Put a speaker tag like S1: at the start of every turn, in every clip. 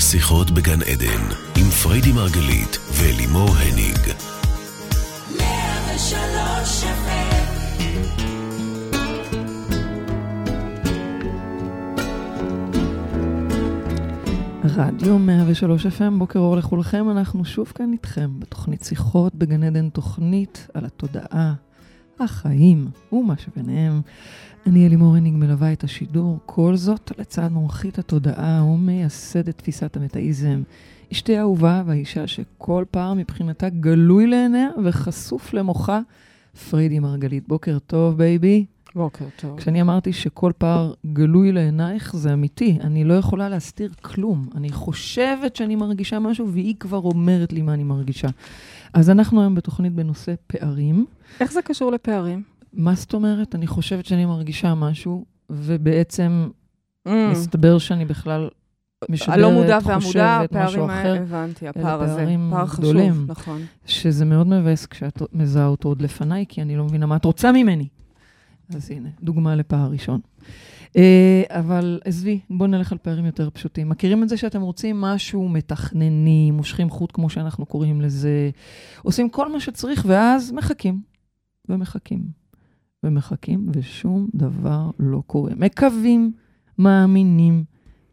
S1: שיחות בגן עדן, עם פריידי מרגלית ולימור הניג.
S2: רדיו 103 FM, בוקר אור לכולכם, אנחנו שוב כאן איתכם בתוכנית שיחות בגן עדן, תוכנית על התודעה, החיים ומה שביניהם. אני אלימור הניג מלווה את השידור, כל זאת לצד מומחית התודעה ומייסדת תפיסת המטאיזם. אשתי האהובה והאישה שכל פער מבחינתה גלוי לעיניה וחשוף למוחה, פריידי מרגלית. בוקר טוב, baby.
S3: בוקר טוב.
S2: כשאני אמרתי שכל פער גלוי לעינייך, זה אמיתי. אני לא יכולה להסתיר כלום. אני חושבת שאני מרגישה משהו, והיא כבר אומרת לי מה אני מרגישה. אז אנחנו היום בתוכנית בנושא פערים.
S3: איך זה קשור לפערים?
S2: מה זאת אומרת? אני חושבת שאני מרגישה משהו, ובעצם mm. מסתבר שאני בכלל משדרת,
S3: הלא מודע והמודע, הפערים,
S2: אחר.
S3: הבנתי, הפער הזה. פער חשוב,
S2: גדולים.
S3: נכון.
S2: שזה מאוד מבאס כשאת מזהה אותו עוד לפניי, כי אני לא מבינה מה את רוצה ממני. אז הנה, דוגמה לפער ראשון. Uh, אבל עזבי, בואו נלך על פערים יותר פשוטים. מכירים את זה שאתם רוצים משהו, מתכננים, מושכים חוט, כמו שאנחנו קוראים לזה, עושים כל מה שצריך, ואז מחכים, ומחכים, ומחכים, ושום דבר לא קורה. מקווים, מאמינים,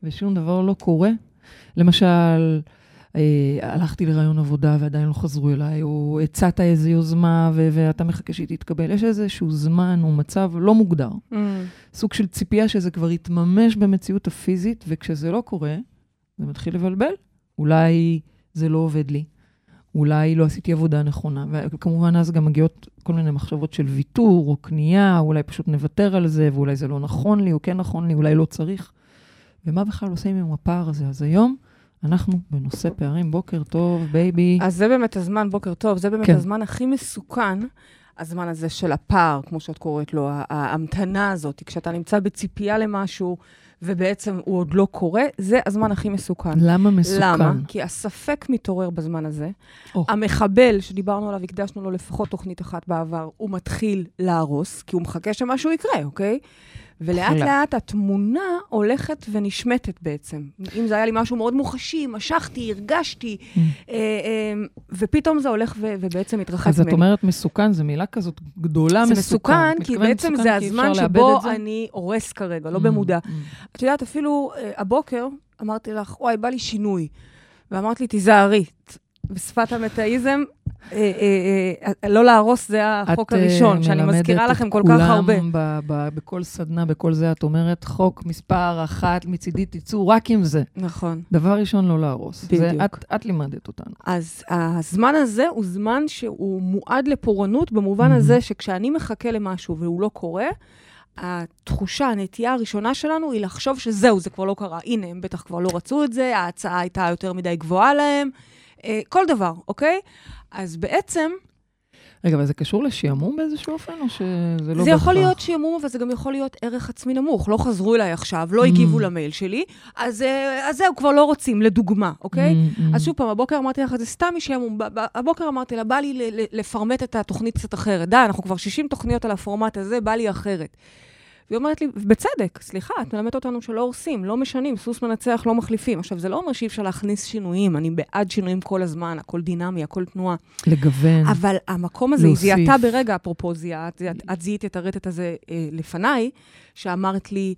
S2: ושום דבר לא קורה. למשל, אה, הלכתי לרעיון עבודה ועדיין לא חזרו אליי, או הצעת איזו יוזמה ו- ואתה מחכה שהיא תתקבל. יש איזשהו זמן או מצב לא מוגדר.
S3: Mm.
S2: סוג של ציפייה שזה כבר יתממש במציאות הפיזית, וכשזה לא קורה, זה מתחיל לבלבל. אולי זה לא עובד לי, אולי לא עשיתי עבודה נכונה, וכמובן אז גם מגיעות כל מיני מחשבות של ויתור או כניעה, או אולי פשוט נוותר על זה, ואולי זה לא נכון לי, או כן נכון לי, אולי לא צריך. ומה בכלל עושים עם הפער הזה? אז היום אנחנו בנושא פערים, בוקר טוב, baby.
S3: אז זה באמת הזמן, בוקר טוב, זה באמת
S2: כן.
S3: הזמן הכי מסוכן, הזמן הזה של הפער, כמו שאת קוראת לו, ההמתנה הזאת, כשאתה נמצא בציפייה למשהו, ובעצם הוא עוד לא קורה, זה הזמן הכי מסוכן.
S2: למה מסוכן?
S3: למה? כי הספק מתעורר בזמן הזה.
S2: או.
S3: המחבל, שדיברנו עליו, הקדשנו לו לפחות תוכנית אחת בעבר, הוא מתחיל להרוס, כי הוא מחכה שמשהו יקרה, אוקיי? ולאט
S2: חלה.
S3: לאט התמונה הולכת ונשמטת בעצם. אם זה היה לי משהו מאוד מוחשי, משכתי, הרגשתי,
S2: Mm.
S3: אה, אה, ופתאום זה הולך ו- ובעצם מתרחק
S2: אז
S3: ממני.
S2: את אומרת מסוכן, זו מילה כזאת גדולה,
S3: זה
S2: מסוכן.
S3: מסוכן, כי בעצם
S2: מסוכן
S3: זה הזמן שבו? אני הורס כרגע, לא
S2: Mm,
S3: במודע.
S2: mm.
S3: את יודעת, אפילו אה, הבוקר אמרתי לך, וואי, בא לי שינוי. ואמרת לי, תיזהרי. בשפת המטאיזם, לא להרוס זה החוק
S2: את, אה,
S3: הראשון, שאני מזכירה
S2: מלמדת
S3: לכם
S2: את
S3: כל כך הרבה.
S2: כולם ב- ב- בכל סדנה, בכל זה, את אומרת, חוק מספר אחת, מצידי תצאו רק עם זה.
S3: נכון.
S2: דבר ראשון, לא להרוס.
S3: בדיוק.
S2: את, את לימדת אותנו.
S3: אז הזמן הזה הוא זמן שהוא מועד לפורענות, במובן. הזה שכשאני מחכה למשהו והוא לא קורה, התחושה, הנטייה הראשונה שלנו היא לחשוב שזהו, זה כבר לא קרה. הנה, הם בטח כבר לא רצו את זה, ההצעה הייתה יותר מדי גבוהה להם, אה, כל דבר, אוקיי? אז בעצם,
S2: רגע, אבל זה קשור לשעמום באיזשהו אופן, או שזה לא
S3: זה יכול? להיות שעמום, אבל זה גם יכול להיות ערך עצמי נמוך. לא חזרו אליי עכשיו, לא הגיבו
S2: Mm.
S3: למייל שלי, אז, אה, אז זהו, כבר לא רוצים, לדוגמה, אוקיי?
S2: Mm, mm.
S3: אז שוב פעם, הבוקר אמרתי לך, זה סתם משעמום. הבוקר אמרתי לה, בא לי לפרמט את התוכנית קצת אחרת. די, אנחנו כבר 60 תוכניות על הפורמט הזה, בא לי אחרת. והיא אומרת לי, בצדק, סליחה, את מלמדת אותנו שלא הורסים, לא משנים, סוס מנצח, לא מחליפים. עכשיו, זה לא אומר שאי אפשר להכניס שינויים, אני בעד שינויים כל הזמן, הכל דינמי, הכל תנועה.
S2: לגוון.
S3: אבל המקום הזה, היא. זיהתה ברגע, אפרופו זיהה, את, זיהית את הרטט הזה אה, לפניי, שאמרת לי,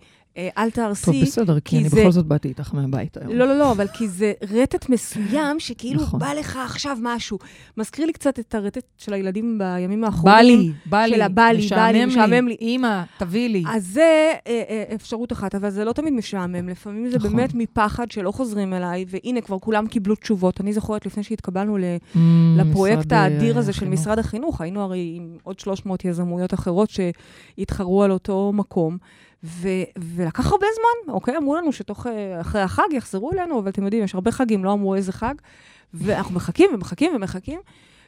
S3: אל תהרסי.
S2: טוב, בסדר, כי
S3: כי
S2: אני
S3: זה-
S2: בכל זאת באתי איתך מהבית היום.
S3: לא, לא, לא, אבל כי זה רטט מסוים, שכאילו
S2: נכון.
S3: בא לך עכשיו משהו. מזכיר לי קצת את הרטט של הילדים בימים האחרונים.
S2: בא לי, בא לי,
S3: של הבא לי, בא לי, משעמם לי.
S2: אמא, תביא לי.
S3: אז זה אה, אה, אפשרות אחת, אבל זה לא תמיד משעמם. לפעמים זה
S2: נכון.
S3: באמת מפחד שלא חוזרים אליי, והנה, כבר כולם קיבלו תשובות. אני זוכרת לפני שהתקבלנו ל-
S2: Mm,
S3: לפרויקט האדיר
S2: אה,
S3: הזה של. משרד החינוך. היינו הרי עם עוד 300 יזמויות אחרות שהתחרו על אותו מקום. ו- ולקח הרבה זמן, אוקיי? אמרו לנו שתוך, אה, אחרי החג יחזרו אלינו, אבל אתם יודעים, יש הרבה חגים, לא אמרו איזה חג. ואנחנו מחכים ומחכים ומחכים,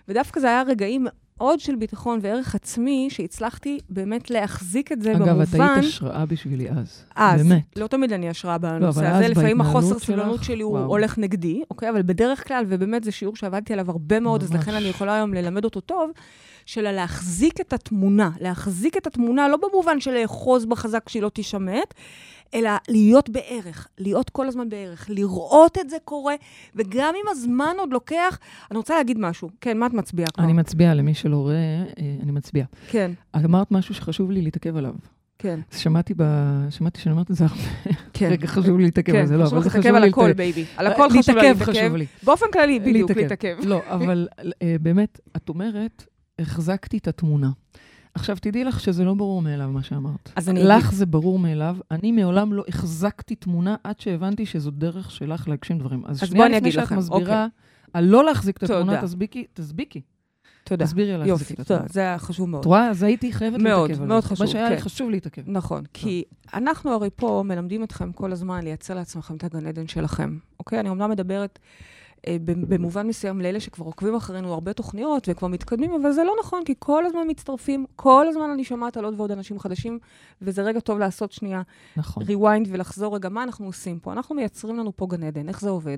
S3: ודווקא זה היה רגעים מאוד של ביטחון וערך עצמי, שהצלחתי באמת להחזיק את זה
S2: אגב,
S3: במובן...
S2: את היית השראה בשבילי אז.
S3: אז,
S2: באמת.
S3: לא תמיד אני השראה בנושא
S2: אז
S3: הזה, לפעמים החוסר סבלנות שלי הוא
S2: וואו.
S3: הולך נגדי, אוקיי? אבל בדרך כלל, ובאמת זה שיעור שעבדתי עליו הרבה מאוד, אז
S2: ממש.
S3: לכן אני יכולה היום ללמד אותו טוב, של להחזיק את התמונה, להחזיק את התמונה, לא במובן של לאחוז בה חזק שהיא לא תישמט, אלא להיות בערך, להיות כל הזמן בערך, לראות את זה קורה, וגם אם הזמן עוד לוקח, אני רוצה להגיד משהו. כן, מה את מצביעה כבר?
S2: אני מצביעה, למי שלא רואה, אה, אני מצביעה.
S3: כן,
S2: את אמרת משהו שחשוב לי להתעכב עליו.
S3: כן,
S2: אז שמעתי, ב... שמעתי שאני אומרת את זה הרבה.
S3: כן.
S2: רגע, חשוב לי להתעכב על זה, לא, אבל זה חשוב
S3: להתעכב
S2: לי...
S3: על הכל,
S2: להתעכב.
S3: baby. על הכל חשוב לה
S2: להתעכב
S3: להתעכב. באופן כללי, בדיוק, להתעכב.
S2: לא, אבל אה, באמת, את אומרת, החזקתי את התמונה. עכשיו, תדעי לך שזה לא ברור מאליו, מה שאמרת.
S3: אז אני
S2: לך. זה ברור מאליו. אני מעולם לא החזקתי תמונה עד שהבנתי שזו דרך שלך להגשים דברים. אז
S3: אז
S2: שנייה לפני שאת
S3: לכם,
S2: מסבירה על לא להחזיק את התמונה. תסביקי, תסביקי.
S3: תודה.
S2: תסבירי על להחזיק
S3: יופי,
S2: את התמונה.
S3: זה היה חשוב מאוד.
S2: את רואה? אז הייתי חייבת
S3: מאוד,
S2: להתעכב על
S3: מאוד
S2: זה.
S3: חשוב,
S2: מה שהיה לי
S3: כן.
S2: חשוב להתעכב.
S3: נכון, כי אנחנו הרי פה מלמדים אתכם כל הזמן לייצר לעצמכם את הגן עדן שלכם, אוקיי? אני אומנם מדברת במובן מסוים לאלה שכבר עוקבים אחרינו הרבה תוכניות וכבר מתקדמים, אבל זה לא נכון, כי כל הזמן מצטרפים, כל הזמן אני שומעת על עוד ועוד אנשים חדשים, וזה רגע טוב לעשות שנייה
S2: נכון.
S3: rewind ולחזור רגע, מה אנחנו עושים פה? אנחנו מייצרים לנו פה גן עדן, איך זה עובד?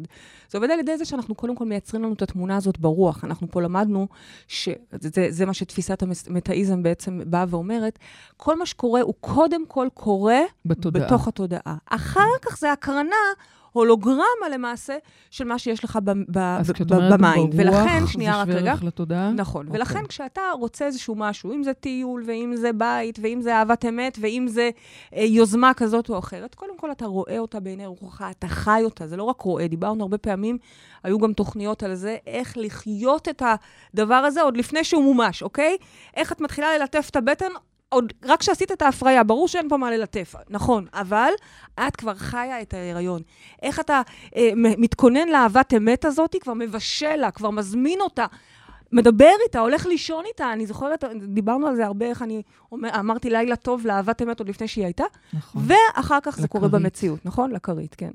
S3: זה עובד על ידי זה שאנחנו קודם כל מייצרים לנו את התמונה הזאת ברוח. אנחנו פה למדנו, שזה זה, זה מה שתפיסת המטאיזם בעצם באה ואומרת, כל מה שקורה הוא קודם כל קורה
S2: בתודעה.
S3: בתוך התודעה. אחר כך זה הקרנה, הולוגרמה למעשה, של מה שיש לך ב- ב-
S2: אז
S3: ב-
S2: כשאת
S3: ב-
S2: אומרת
S3: ב mind. ולכן,
S2: ברוח,
S3: שנייה
S2: זה
S3: רק
S2: שווה
S3: רגע.
S2: ערך לתודעה?
S3: נכון,
S2: אוקיי.
S3: ולכן כשאתה רוצה איזשהו משהו, אם זה טיול, ואם זה בית, ואם זה אהבת אמת, ואם זה אה, יוזמה כזאת או אחרת, קודם כל אתה רואה אותה בעיני רוחך, אתה חי אותה, זה לא רק רואה, דיברנו הרבה פעמים, היו גם תוכניות על זה, איך לחיות את הדבר הזה עוד לפני שהוא מומש, אוקיי? איך את מתחילה ללטף את הבטן עוד רק כשעשית את ההפריה, ברור שאין פה מה ללטף, נכון, אבל את כבר חיה את ההיריון. איך אתה אה, מתכונן לאהבת אמת הזאת, כבר מבשל לה, כבר מזמין אותה. מדבר איתה, הולך לישון איתה, אני זוכרת, דיברנו על זה הרבה, איך אני אומר, אמרתי לילה טוב לאהבת אמת עוד לפני שהיא הייתה,
S2: נכון.
S3: ואחר כך זה קורה. במציאות, נכון? לכרית, כן.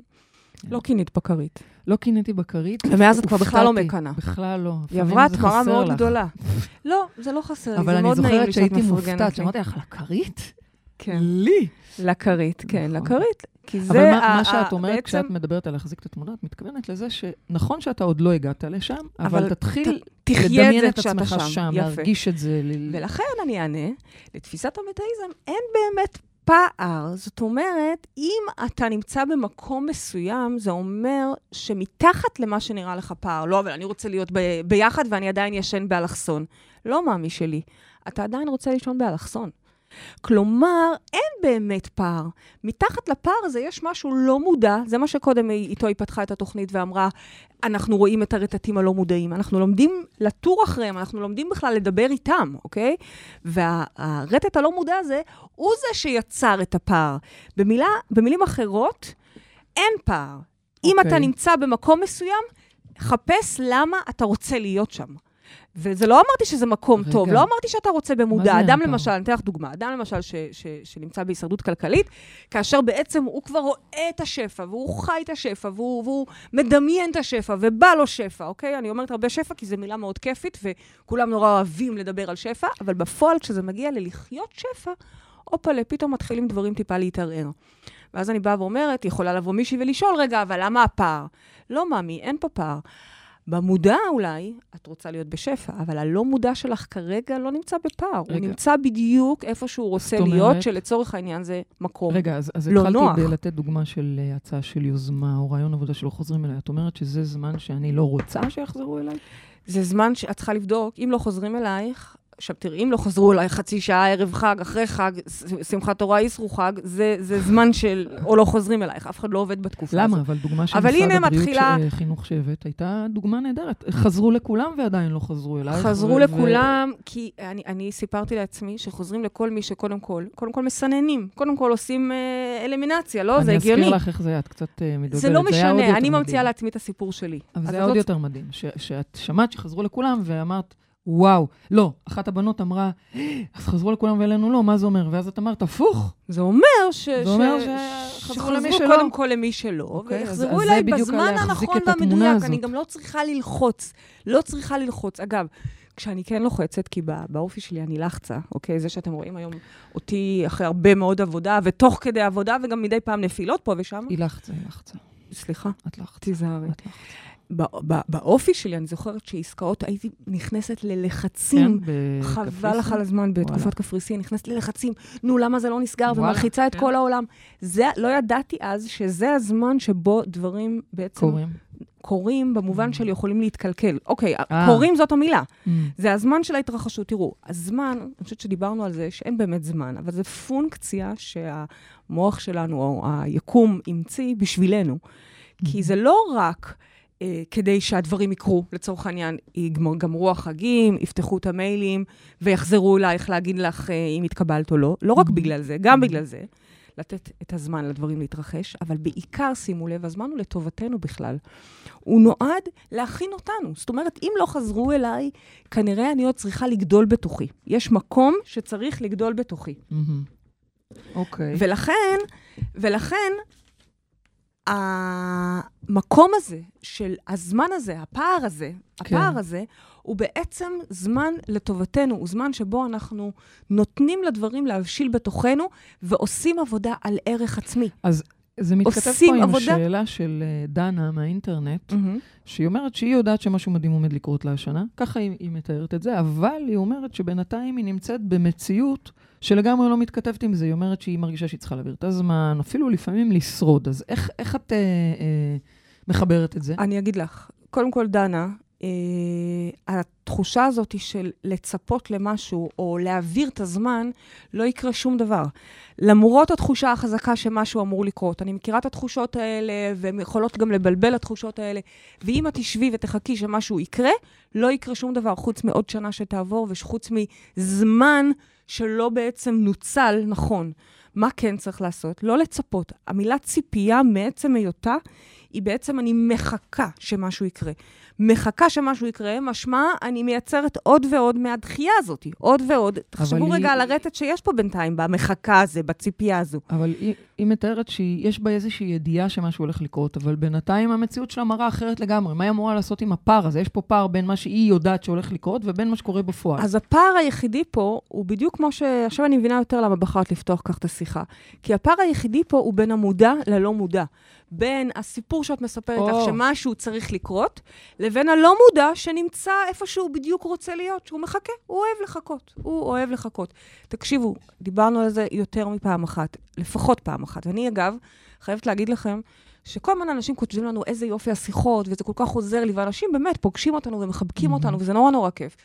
S3: לא קינית בכרית.
S2: לא קינאתי בכרית.
S3: ומאז את כבר בכלל לא. מקנאה.
S2: בכלל לא.
S3: היא עברה התמרה מאוד. גדולה. לא, זה לא חסר לי,
S2: אבל
S3: זה
S2: אני
S3: מאוד נעים
S2: זוכרת
S3: לי שאת
S2: שהייתי
S3: מפרגנת
S2: מופתעת,
S3: לי.
S2: שאמרתי לך, לכרית?
S3: כן,
S2: לי.
S3: לכרית, כן,
S2: נכון.
S3: לכרית. כי זה
S2: אבל מה, שאת אומרת,
S3: בעצם-
S2: כשאת מדברת על להחזיק את התמונה, את מתכוונת לזה שנכון שאתה עוד לא הגעת לשם, אבל,
S3: אבל
S2: תתחיל לדמיין את עצמך
S3: שם.
S2: להרגיש את זה.
S3: ולכן אני אענה, לתפיסת המטאיזם אין באמת פער. זאת אומרת, אם אתה נמצא במקום מסוים, זה אומר שמתחת למה שנראה לך פער, לא, אבל אני רוצה להיות ב- ביחד ואני עדיין ישן באלכסון. לא, מאמי שלי, אתה עדיין רוצה לישון באלכסון. כלומר, אין באמת פער. מתחת לפער הזה יש משהו לא מודע, זה מה שקודם איתו היא פתחה את התוכנית ואמרה, אנחנו רואים את הרטטים הלא מודעים, אנחנו לומדים לטור אחריהם, אנחנו לומדים בכלל לדבר איתם, אוקיי? והרטט הלא מודע הזה, הוא זה שיצר את הפער. במילה, במילים אחרות, אין פער. אם
S2: אוקיי.
S3: אתה נמצא במקום מסוים, חפש למה אתה רוצה להיות שם. וזה לא אמרתי שזה מקום
S2: רגע.
S3: טוב, לא אמרתי שאתה רוצה במודע. אדם למשל, אני אתן לך דוגמה, אדם למשל ש, ש, שנמצא בהישרדות כלכלית, כאשר בעצם הוא כבר רואה את השפע, והוא חי את השפע, והוא, והוא מדמיין את השפע, ובא לו שפע, אוקיי? אני אומרת הרבה שפע כי זו מילה מאוד כיפית, וכולם נורא אוהבים לדבר על שפע, אבל בפועל, כשזה מגיע ללחיות שפע, הופלה, פתאום מתחילים דברים טיפה להתערער. ואז אני באה ואומרת, יכולה לבוא מישהי ולשאול, רגע, אבל למה הפער? לא, ממי, אין פה פער. במודע אולי, את רוצה להיות בשפע, אבל הלא מודע שלך כרגע לא נמצא בפער. הוא
S2: רגע.
S3: נמצא בדיוק איפה שהוא רוצה
S2: זאת
S3: להיות,
S2: אומרת-
S3: שלצורך העניין זה מקום.
S2: רגע, אז, אז
S3: לא
S2: התחלתי
S3: נוח.
S2: בלתת דוגמה של אה, הצעה של יוזמה או רעיון עבודה שלא חוזרים אליי. את אומרת שזה זמן שאני לא רוצה שיחזרו אליי?
S3: זה זמן שאת צריכה לבדוק, אם לא חוזרים אלייך, עכשיו תראי, אם לא חזרו אליי חצי שעה ערב חג, אחרי חג, שמחת תורה, איסרו חג, זה, זה זמן של, או לא חוזרים אלייך, אף אחד לא עובד בתקופה
S2: למה?
S3: הזאת.
S2: אבל דוגמה של
S3: אבל
S2: משרד הבריאות,
S3: מתחילה-
S2: ש- חינוך שהבאת, הייתה דוגמה נהדרת. חזרו לכולם ועדיין לא חזרו אלייך.
S3: חזרו
S2: ו-
S3: לכולם, כי אני, אני סיפרתי לעצמי שחוזרים לכל מי שקודם כל, קודם כל מסננים, קודם כל עושים אה, אלמיניציה, לא? זה הגיוני.
S2: אני אזכיר לך איך זה היה, את קצת אה, מתבלבלת.
S3: זה לא
S2: עוד
S3: משנה, אני. ממציאה לעצמי את הסיפור שלי.
S2: אבל זה היה עוד
S3: לא
S2: יותר מדהים, ש- שאת שמעת שחזרו לכולם ואמרת, וואו, לא, אחת הבנות אמרה, אז חזרו לכולם ואלינו לא, מה זה אומר? ואז את אמרת, הפוך.
S3: זה אומר ש...
S2: זה אומר
S3: ש-
S2: שחזרו
S3: שחזרו
S2: למי שלא.
S3: קודם כל למי שלא,
S2: אוקיי,
S3: ויחזרו אליי בזמן הנכון והמדויק. אני גם לא צריכה ללחוץ. לא צריכה ללחוץ. אגב, כשאני כן לוחצת, כי בא- באופי שלי אני לחצה, אוקיי? זה שאתם רואים היום אותי אחרי הרבה מאוד עבודה, ותוך כדי עבודה, וגם מדי פעם נפילות פה ושם.
S2: היא לחצה, היא לחצה.
S3: סליחה,
S2: את לחצה.
S3: תיזהרי.
S2: את לחצה.
S3: באופי שלי, אני זוכרת שעסקאות, הייתי נכנסת ללחצים.
S2: כן,
S3: חבל לך על הזמן בתקופת קפריסין, נכנסת ללחצים, נו, למה זה לא נסגר,
S2: וואלה,
S3: ומלחיצה את
S2: כן.
S3: כל העולם. זה, לא ידעתי אז שזה הזמן שבו דברים בעצם
S2: קורים.
S3: קורים, במובן
S2: Mm.
S3: של יכולים להתקלקל. אוקיי,
S2: אה.
S3: קורים זאת המילה.
S2: Mm.
S3: זה הזמן של ההתרחשות. תראו, הזמן, אני חושבת שדיברנו על זה, שאין באמת זמן, אבל זו פונקציה שהמוח שלנו, או היקום, המציא בשבילנו. כי זה לא רק כדי שהדברים יקרו, לצורך העניין, ייגמרו החגים, יפתחו את המיילים ויחזרו אלייך להגיד לך אה, אם התקבלת או לא. לא רק
S2: Mhm.
S3: בגלל זה, גם בגלל זה. לתת את הזמן לדברים להתרחש, אבל בעיקר, שימו לב, הזמן הוא לטובתנו בכלל. הוא נועד להכין אותנו. זאת אומרת, אם לא חזרו אליי, כנראה אני עוד צריכה לגדול בתוכי. יש מקום שצריך לגדול בתוכי.
S2: מהמם. אוקיי.
S3: ולכן, ולכן, המקום הזה של הזמן הזה, הפער הזה,
S2: כן.
S3: הפער הזה, הוא בעצם זמן לטובתנו, הוא זמן שבו אנחנו נותנים לדברים להבשיל בתוכנו ועושים עבודה על ערך עצמי.
S2: זה מתכתב פה עם
S3: עבודה.
S2: השאלה של אה, דנה מהאינטרנט, שהיא אומרת שהיא יודעת שמשהו מדהים עומד לקרות לה השנה, ככה היא, היא מתארת את זה, אבל היא אומרת שבינתיים היא נמצאת במציאות שלגמרי לא מתכתבת עם זה. היא אומרת שהיא מרגישה שהיא צריכה להעביר את הזמן, אפילו לפעמים לשרוד. אז איך, איך את אה, אה, מחברת את זה?
S3: אני אגיד לך, קודם כל, דנה, התחושה הזאת של לצפות למשהו או להעביר את הזמן, לא יקרה שום דבר. למרות התחושה החזקה שמשהו אמור לקרות. אני מכירה את התחושות האלה, והן יכולות גם לבלבל התחושות האלה. ואם את תשבי ותחכי שמשהו יקרה, לא יקרה שום דבר חוץ מעוד שנה שתעבור, וחוץ מזמן שלא בעצם נוצל נכון. מה כן צריך לעשות? לא לצפות. המילה ציפייה מעצם היותה, היא בעצם אני מחכה שמשהו יקרה. מחכה שמשהו יקרה, משמע אני מייצרת עוד ועוד מהדחייה הזאת. עוד ועוד. תחשבו
S2: היא-
S3: רגע על הרטט שיש פה בינתיים, במחכה הזה, בציפייה הזו.
S2: אבל היא, היא מתארת שיש בה איזושהי ידיעה שמשהו הולך לקרות, אבל בינתיים המציאות שלה מראה אחרת לגמרי. מה היא אמורה לעשות עם הפער הזה? יש פה פער בין מה שהיא יודעת שהולך לקרות ובין מה שקורה בפועל.
S3: אז הפער היחידי פה הוא בדיוק כמו ש... עכשיו אני מבינה יותר למה בחרת לפתוח כך את השיחה. כי הפער היחידי פה הוא בין המודע ללא מודע. בין הסיפור שאת מספרת לך
S2: או.
S3: שמשהו צריך לקרות, לבין הלא מודע שנמצא איפה שהוא בדיוק רוצה להיות, שהוא מחכה, הוא אוהב לחכות, הוא אוהב לחכות. תקשיבו, דיברנו על זה יותר מפעם אחת, לפחות פעם אחת. ואני, אגב, חייבת להגיד לכם, שכל הזמן אנשים כותבים לנו איזה יופי השיחות, וזה כל כך עוזר לי, ואנשים באמת פוגשים אותנו ומחבקים
S2: Mhm.
S3: אותנו, וזה נורא נורא כיף.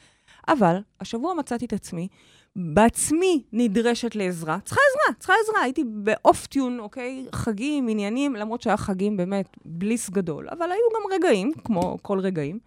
S3: אבל השבוע מצאתי את עצמי, בעצמי נדרשת לעזרה. צריכה עזרה, צריכה עזרה. הייתי באוף טיון, אוקיי? חגים, עניינים, למרות שהיה חגים באמת בליס גדול, אבל היו גם רגעים, כמו כל רגעים,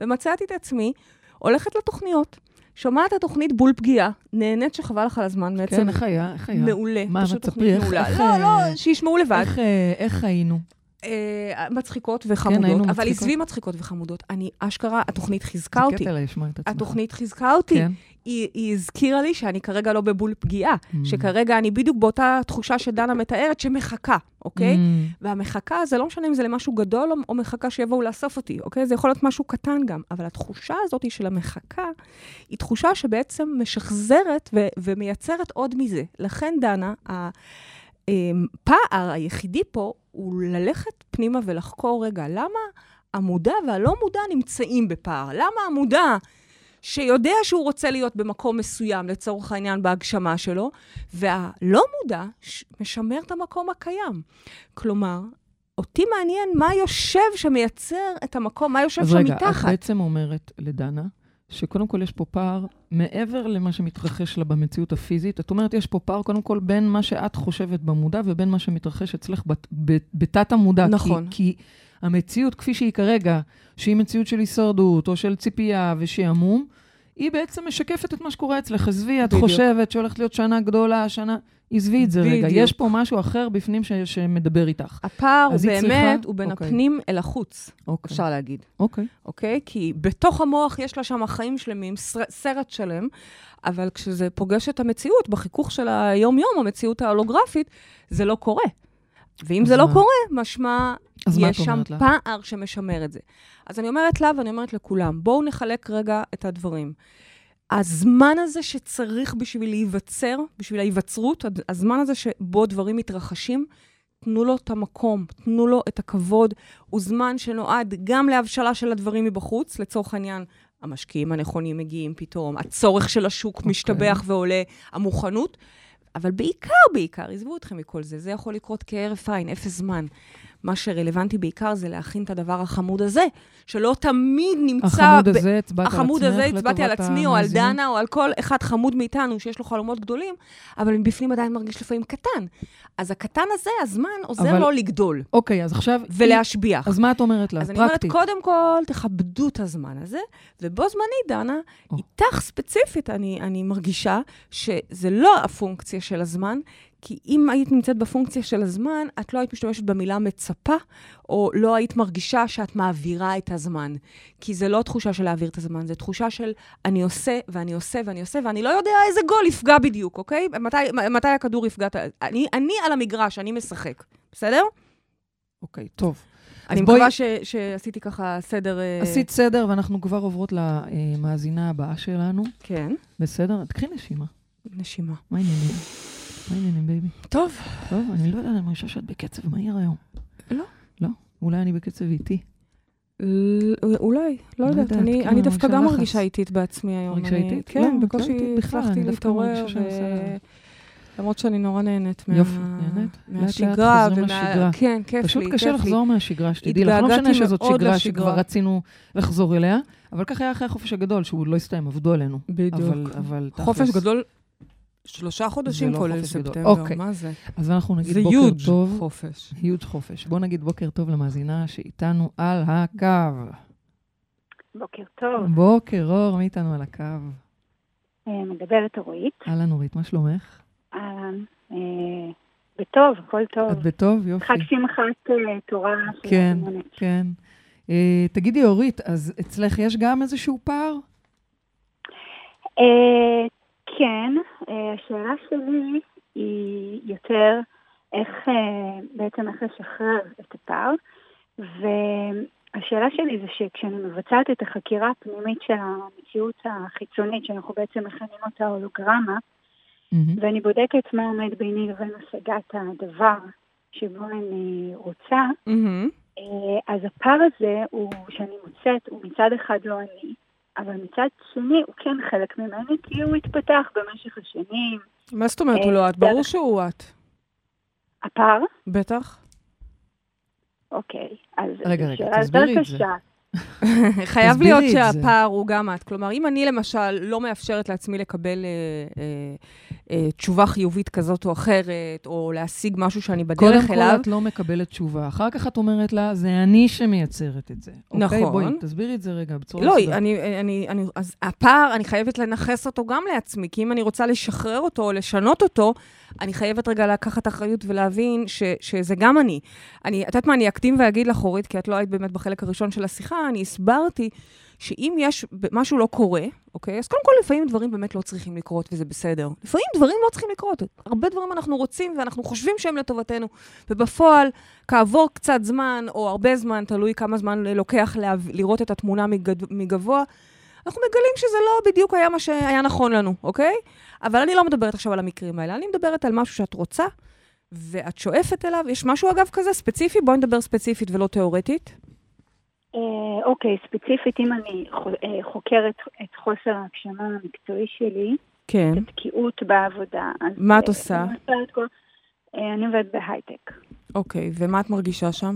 S3: ומצאתי את עצמי הולכת לתוכניות, שומעת את התוכנית בול פגיעה, נהנית שחבל לך על הזמן, בעצם
S2: כן, איך היה? איך היה?
S3: מעולה.
S2: מה,
S3: פשוט תוכנית
S2: איך-
S3: מעולה. לא, לא, שישמעו לבד.
S2: איך, אה, איך היינו?
S3: אה, מצחיקות וחמודות, אבל
S2: מצחיקות.
S3: עזבי מצחיקות וחמודות. אני, אשכרה, התוכנית חיזקה
S2: זה
S3: אותי.
S2: קטע לשמוע את עצמך.
S3: התוכנית חיזקה אותי.
S2: כן.
S3: היא, היא הזכירה לי שאני כרגע לא בבול פגיעה,
S2: Mm.
S3: שכרגע אני בדיוק באותה תחושה שדנה מתארת, שמחכה, אוקיי?
S2: Mm.
S3: והמחכה, זה לא משנה אם זה למשהו גדול או, או מחכה שיבואו לאסוף אותי, אוקיי? זה יכול להיות משהו קטן גם, אבל התחושה הזאת של המחכה, היא תחושה שבעצם משחזרת ו- ומייצרת עוד מזה. לכן, דנה, הפער היחידי פה הוא ללכת פנימה ולחקור, רגע, למה המודע והלא מודע נמצאים בפער? למה המודע... שיודע שהוא רוצה להיות במקום מסוים, לצורך העניין בהגשמה שלו, והלא מודע משמר את המקום הקיים. כלומר, אותי מעניין מה יושב שמייצר את המקום, מה יושב
S2: אז
S3: שם
S2: רגע, את
S3: מתחת.
S2: בעצם אומרת לדנה, שקודם כל יש פה פער מעבר למה שמתרחש לה במציאות הפיזית. את אומרת, יש פה פער קודם כל בין מה שאת חושבת במודע ובין מה שמתרחש אצלך בת- בתת המודע.
S3: נכון.
S2: כי, כי המציאות כפי שהיא כרגע, שהיא מציאות של הישרדות או של ציפייה ושעמום, היא בעצם משקפת את מה שקורה אצלך. עזבי, את
S3: בדיוק.
S2: חושבת שהולכת להיות שנה גדולה, שנה... עזבי את זה רגע.
S3: בדיוק.
S2: יש פה משהו אחר בפנים ש- שמדבר איתך.
S3: הפער הוא באמת,
S2: צריכה-
S3: הוא בין
S2: אוקיי.
S3: הפנים אל החוץ,
S2: אוקיי.
S3: אפשר להגיד.
S2: אוקיי.
S3: אוקיי? כי בתוך המוח יש לה שם חיים שלמים, סר- סרט שלם, אבל כשזה פוגש את המציאות, בחיכוך של היום-יום, המציאות ההולוגרפית, זה לא קורה. ואם זה לא
S2: מה?
S3: קורה, משמע, יש שם
S2: אומרת לה?
S3: פער שמשמר את זה. אז אני אומרת לה ואני אומרת לכולם, בואו נחלק רגע את הדברים. הזמן הזה שצריך בשביל להיווצר, בשביל ההיווצרות, הזמן הזה שבו דברים מתרחשים, תנו לו את המקום, תנו לו את הכבוד. הוא זמן שנועד גם להבשלה של הדברים מבחוץ, לצורך העניין, המשקיעים הנכונים מגיעים פתאום, הצורך של השוק okay.
S2: אוקיי.
S3: משתבח ועולה, המוכנות. אבל בעיקר, בעיקר, עזבו אתכם מכל זה, זה יכול לקרות כהרף עין, אפס זמן. מה שרלוונטי בעיקר זה להכין את הדבר החמוד הזה, שלא תמיד נמצא...
S2: החמוד הזה, הצבעת על עצמך
S3: החמוד הזה, הצבעתי על עצמי, או על? דנה, או על כל אחד חמוד מאיתנו שיש לו חלומות גדולים, אבל מבפנים עדיין מרגיש לפעמים קטן. אז הקטן הזה, הזמן, עוזר
S2: אבל-
S3: לו לגדול
S2: אוקיי, אז עכשיו...
S3: ולהשביח.
S2: אז מה את אומרת לה?
S3: אז אני אומרת,
S2: פרקטית.
S3: קודם כל, תכבדו את הזמן הזה, ובו זמנית, דנה,
S2: או.
S3: איתך ספציפית, אני, אני מרגישה שזה לא הפונקציה של הזמן, כי אם היית נמצאת בפונקציה של הזמן, את לא היית משתמשת במילה מצפה, או לא היית מרגישה שאת מעבירה את הזמן. כי זה לא תחושה של להעביר את הזמן, זה תחושה של אני עושה, ואני עושה, ואני עושה, ואני לא יודע איזה גול יפגע בדיוק, אוקיי? מתי, מתי הכדור יפגע? אני, אני על המגרש, אני משחק, בסדר?
S2: אוקיי, טוב.
S3: אני
S2: בואי-
S3: מקווה ש, שעשיתי ככה סדר... אה,
S2: עשית סדר, ואנחנו כבר עוברות למאזינה הבאה שלנו.
S3: כן,
S2: בסדר? תקחי נשימה.
S3: נשימה.
S2: מה העניינים? מה העניינים, בייבי?
S3: טוב,
S2: טוב, אני לא יודעת, אני מרגישה שאת בקצב מהיר היום.
S3: לא.
S2: לא? אולי אני בקצב איטי.
S3: ל- אולי, לא
S2: לא
S3: יודעת, אני,
S2: כאילו,
S3: דווקא גם. מרגישה איטית בעצמי היום.
S2: מרגישה איטית?
S3: כן,
S2: לא,
S3: בקושי הצלחתי להתעורר,
S2: עושה-
S3: למרות שאני נורא נהנית מה...
S2: יופי, נהנית? לאט לאט
S3: מהשגרה.
S2: לשגרה.
S3: כן, כיף לי,
S2: פשוט קשה. לחזור מהשגרה, שתדעי לך. לא משנה שזאת שגרה. שכבר רצינו לחזור אליה, אבל ככה היה אחרי החופש הגדול, שהוא לא הסתיים, עבדו עלינו.
S3: בדיוק.
S2: אבל תכלס.
S3: חופש גדול, שלושה חודשים
S2: לא
S3: כולל
S2: גדול.
S3: ספטמבר,
S2: אוקיי.
S3: מה זה?
S2: אז אנחנו נגיד
S3: זה
S2: בוקר
S3: יוג'
S2: טוב.
S3: חופש.
S2: היוג' חופש. בואו נגיד בוקר טוב למאזינה שאיתנו על הקו.
S4: בוקר טוב,
S2: בוקר אור, מי איתנו על הקו?
S4: אה, מדברת אורית.
S2: אהלן אורית, מה שלומך?
S4: אהלן, אה, בטוב, הכל טוב.
S2: את בטוב? יופי.
S4: חג שמחת אה, תורה
S2: כן. כן. אה, תגידי, אורית, אז אצלך יש גם איזשהו פער?
S4: כן, אה, השאלה שלי היא יותר איך, אה, בעצם איך לשחרר את הפער. והשאלה שלי זה שכשאני מבצעת את החקירה הפנימית של המציאות החיצונית, שאנחנו בעצם מכנים אותה הולוגרמה,
S2: מהמם.
S4: ואני בודקת מה עומד ביני לבין השגת הדבר שבו אני רוצה. אה, אז הפער הזה הוא, שאני מוצאת, הוא מצד אחד לא אני, אבל מצד שני הוא כן חלק ממני, כי הוא התפתח במשך השנים.
S3: מה זאת אומרת הוא לא את? ברור שהוא את.
S4: הפער?
S3: בטח.
S4: אוקיי, אז
S2: רגע, רגע, תסבירי את זה.
S4: קשה.
S3: חייב להיות. שהפער הוא גם את. כלומר, אם אני למשל לא מאפשרת לעצמי לקבל אה, אה, אה, תשובה חיובית כזאת או אחרת, או להשיג משהו שאני
S2: קודם
S3: בדרך
S2: כל
S3: אליו,
S2: את לא מקבלת תשובה, אחר כך את אומרת לה, זה אני שמייצרת את זה. אוקיי?
S3: נכון.
S2: בואי, תסבירי את זה רגע בצורה
S3: לא,
S2: מסודרת.
S3: אני, אני, אני, אז הפער, אני חייבת לנכס אותו גם לעצמי, כי אם אני רוצה לשחרר אותו או לשנות אותו, אני חייבת רגע לקחת אחריות ולהבין ש, שזה גם אני. אני, את יודעת מה, אני אקדים ואגיד לך, אורית, כי את לא היית באמת בחלק הראשון של השיחה, אני הסברתי שאם יש, משהו לא קורה, אוקיי? אז קודם כל, לפעמים דברים באמת לא צריכים לקרות, וזה בסדר. לפעמים דברים לא צריכים לקרות. הרבה דברים אנחנו רוצים ואנחנו חושבים שהם לטובתנו, ובפועל, כעבור קצת זמן, או הרבה זמן, תלוי כמה זמן לוקח להב... לראות את התמונה מגד... מגבוה, אנחנו מגלים שזה לא בדיוק היה מה שהיה נכון לנו, אוקיי? אבל אני לא מדברת עכשיו על המקרים האלה, אני מדברת על משהו שאת רוצה, ואת שואפת אליו. יש משהו, אגב, כזה ספציפי? בואי נדבר ספציפית ולא תיאורטית.
S4: אוקיי, ספציפית, אם אני אה, חוקרת את חוסר ההגשמה המקצועי שלי,
S3: כן.
S4: את הבקיאות בעבודה.
S3: מה את
S4: אה,
S3: עושה?
S4: אני אה, אני עובדת בהייטק.
S3: אוקיי, ומה את מרגישה שם?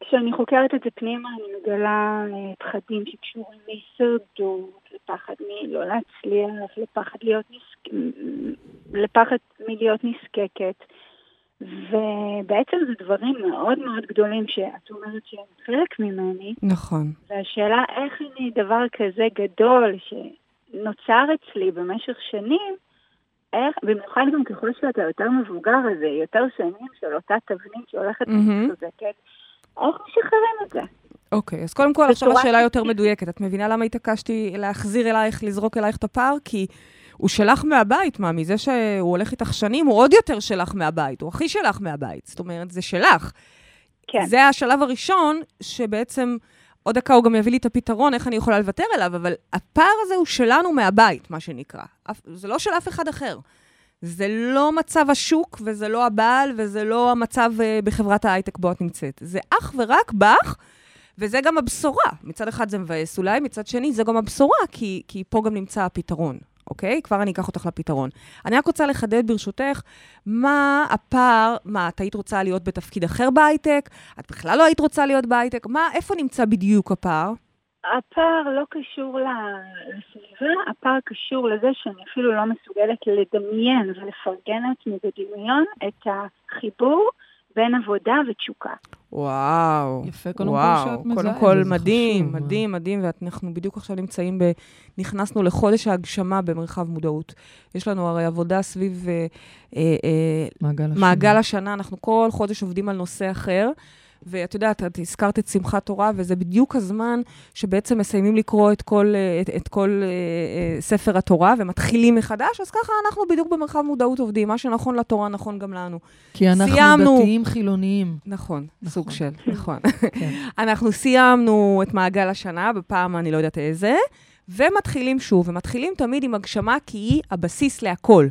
S4: כשאני חוקרת את זה פנימה, אני מגלה פחדים שקשורים להישרדות, לפחד מלא להצליח, לפחד, להיות נזק... לפחד מלהיות נזקקת. ובעצם זה דברים מאוד מאוד גדולים שאת אומרת שהם חלק ממני,
S3: נכון.
S4: והשאלה איך אני דבר כזה גדול שנוצר אצלי במשך שנים, איך, במיוחד גם ככל שאתה יותר מבוגר, אז זה יותר שנים של אותה תבנית שהולכת. ומתחזקת, איך משחררים את זה?
S3: אוקיי, אז קודם כל, עכשיו השאלה יותר מדויקת. את מבינה למה התעקשתי להחזיר אלייך, לזרוק אלייך את הפער? כי הוא שלך מהבית, מה, מזה שהוא הולך איתך שנים, הוא עוד יותר שלך מהבית, הוא הכי שלך מהבית. זאת אומרת, זה שלך.
S4: כן.
S3: זה השלב הראשון, שבעצם, עוד דקה הוא גם יביא לי את הפתרון, איך אני יכולה לוותר עליו, אבל הפער הזה הוא שלנו מהבית, מה שנקרא. זה לא של אף אחד אחר. זה לא מצב השוק, וזה לא הבעל, וזה לא המצב uh, בחברת ההייטק בו את נמצאת. זה אך ורק בך, וזה גם הבשורה. מצד אחד זה מבאס אולי, מצד שני זה גם הבשורה, כי, כי פה גם נמצא הפתרון. אוקיי? כבר אני אקח אותך לפתרון. אני רק רוצה לחדד ברשותך, מה הפער, מה, את היית רוצה להיות בתפקיד אחר בהייטק? את בכלל לא היית רוצה להיות בהייטק? מה, איפה נמצא בדיוק הפער?
S4: הפער לא קשור לסביבה, הפער קשור לזה שאני אפילו לא מסוגלת לדמיין ולפרגן לעצמי בדמיון את החיבור בין עבודה ותשוקה.
S3: וואו.
S2: יפה, קודם
S3: וואו,
S2: כל שאת מזהה
S3: קודם כל מדהים,
S2: חשוב.
S3: מדהים, מדהים, ואנחנו בדיוק עכשיו נמצאים ב... נכנסנו לחודש ההגשמה במרחב מודעות. יש לנו הרי עבודה סביב אה, אה, אה,
S2: מעגל השנה.
S3: מעגל השנה, אנחנו כל חודש עובדים על נושא אחר. ואת יודעת, את הזכרת את שמחת תורה, וזה בדיוק הזמן שבעצם מסיימים לקרוא את כל, אה, את, את כל אה, אה, ספר התורה ומתחילים מחדש, אז ככה אנחנו בדיוק במרחב מודעות עובדים. מה שנכון לתורה נכון גם לנו.
S2: כי אנחנו
S3: סיימנו.
S2: דתיים חילוניים.
S3: נכון,
S2: נכון.
S3: סוג של, נכון.
S2: כן.
S3: אנחנו סיימנו את מעגל השנה, בפעם אני לא יודעת איזה, ומתחילים שוב, ומתחילים תמיד עם הגשמה, כי היא הבסיס להכל.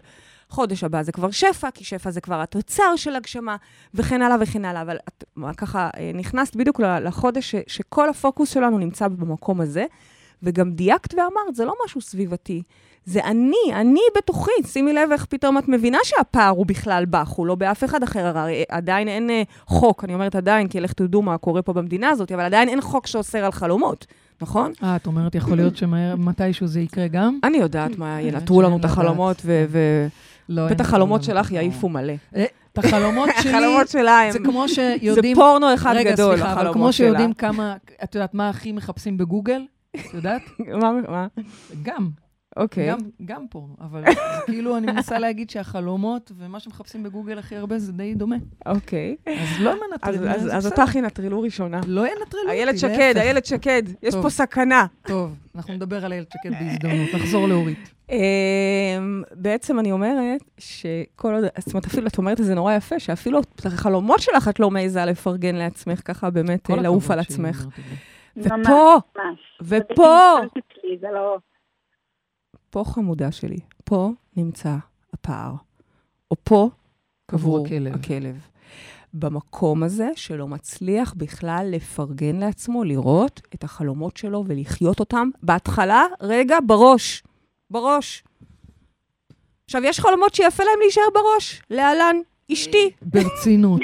S3: חודש הבא זה כבר שפע, כי שפע זה כבר התוצר של הגשמה, וכן הלאה וכן הלאה. אבל את ככה אה, נכנסת בדיוק לחודש ש, שכל הפוקוס שלנו נמצא במקום הזה, וגם דייקת ואמרת, זה לא משהו סביבתי. זה אני, אני בתוכי. שימי לב איך פתאום את מבינה שהפער הוא בכלל בך, הוא לא באף אחד אחר. הרי עדיין אין אה, חוק, אני אומרת עדיין, כי לך תדעו מה קורה פה במדינה הזאת, אבל עדיין אין חוק שאוסר על חלומות, נכון?
S2: אה, את אומרת, יכול להיות שמתישהו זה יקרה גם?
S3: אני יודעת מה, ינטרו לנו את
S2: לדעת.
S3: החלומות,
S2: לא,
S3: ובטח החלומות שלך
S2: חלומות.
S3: יעיפו מלא.
S2: אה, את החלומות שלי,
S3: החלומות שלה הם...
S2: זה כמו
S3: זה
S2: שיודעים...
S3: פורנו אחד
S2: רגע,
S3: גדול,
S2: סליחה, אבל
S3: החלומות
S2: כמו
S3: שלה.
S2: שיודעים כמה, את יודעת מה הכי מחפשים בגוגל? את יודעת?
S3: מה?
S2: גם,
S3: אוקיי.
S2: גם, גם פורנו. אבל כאילו, אני מנסה להגיד שהחלומות ומה שמחפשים בגוגל הכי הרבה זה די דומה.
S3: אוקיי.
S2: אז לא
S3: אז-
S2: מנטרלים,
S3: אז- אז
S2: בסדר.
S3: אותך ינטרלו ראשונה.
S2: לא ינטרלו אותי,
S3: איילת שקד. איילת שקד, יש. פה סכנה.
S2: טוב, אנחנו נדבר על איילת שקד בהזדמנות, נחזור לאורית.
S3: אמ, בעצם אני אומרת שכל עוד, זאת אומרת, אפילו את אומרת את זה נורא יפה, שאפילו את החלומות שלך את לא מעיזה לפרגן לעצמך, ככה באמת אה, לעוף על עצמך. ופה. ופה,
S4: זה בלתי אצלי, זה לא...
S3: פה חמודה שלי, פה נמצא הפער. או פה
S2: קבור הכלב.
S3: הכלב. במקום הזה שלא מצליח בכלל לפרגן לעצמו, לראות את החלומות שלו ולחיות אותם. בהתחלה, רגע, בראש. בראש. עכשיו, יש חלומות שיפה להם להישאר בראש. להלן, אשתי.
S2: ברצינות.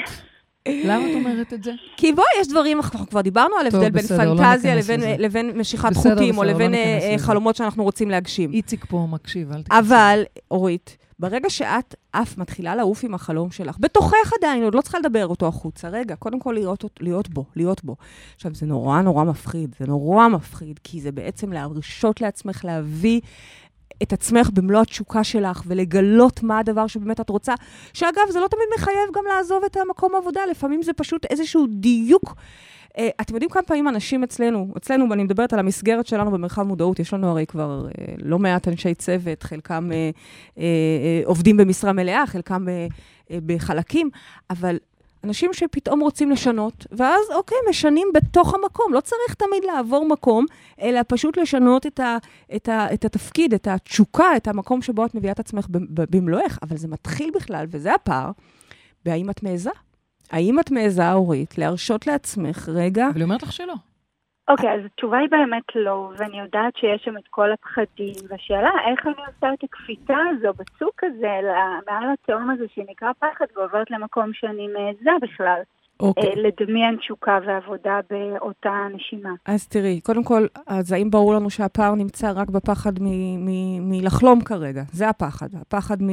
S2: למה את אומרת את זה?
S3: כי בואי, יש דברים, אנחנו כבר דיברנו על הבדל בין
S2: לא
S3: פנטזיה לבין, משיכת חוטים, או
S2: לא
S3: לבין אה, אה. חלומות שאנחנו רוצים להגשים.
S2: איציק פה מקשיב, אל תכנסי.
S3: אבל, אורית, ברגע שאת אף מתחילה לעוף עם החלום שלך, בתוכך עדיין, עוד לא צריכה לדבר אותו החוצה. רגע, קודם כל להיות, להיות בו, להיות בו. עכשיו, זה נורא נורא מפחיד, זה נורא מפחיד, כי זה בעצם להרשות לעצמך להביא את עצמך במלוא התשוקה שלך, ולגלות מה הדבר שבאמת את רוצה. שאגב, זה לא תמיד מחייב גם לעזוב את המקום העבודה, לפעמים זה פשוט איזשהו דיוק. Uh, אתם יודעים כמה פעמים אנשים אצלנו, אצלנו, ואני מדברת על המסגרת שלנו במרחב מודעות, יש לנו הרי כבר uh, לא מעט אנשי צוות, חלקם uh, uh, uh, עובדים במשרה מלאה, חלקם uh, uh, בחלקים, אבל אנשים שפתאום רוצים לשנות, ואז אוקיי, משנים בתוך המקום. לא צריך תמיד לעבור מקום, אלא פשוט לשנות את, ה, את, ה, את התפקיד, את התשוקה, את המקום שבו את מביאה את עצמך במלואך. אבל זה מתחיל בכלל, וזה הפער, בהאם את מעיזה. האם את מעיזה, אורית, להרשות לעצמך רגע?
S2: אבל היא אומרת לך שלא.
S4: אוקיי, אז התשובה היא באמת לא, ואני יודעת שיש שם את כל הפחדים, והשאלה איך אני עושה את הקפיצה הזו בצוק הזה, מעל התהום הזה שנקרא פחד, ועוברת למקום שאני מעיזה בכלל,
S3: אוקיי.
S4: אה, לדמיין תשוקה ועבודה באותה נשימה.
S3: אז תראי, קודם כל, אז האם ברור לנו שהפער נמצא רק בפחד מ- מ- מלחלום כרגע? זה הפחד. הפחד
S4: כן,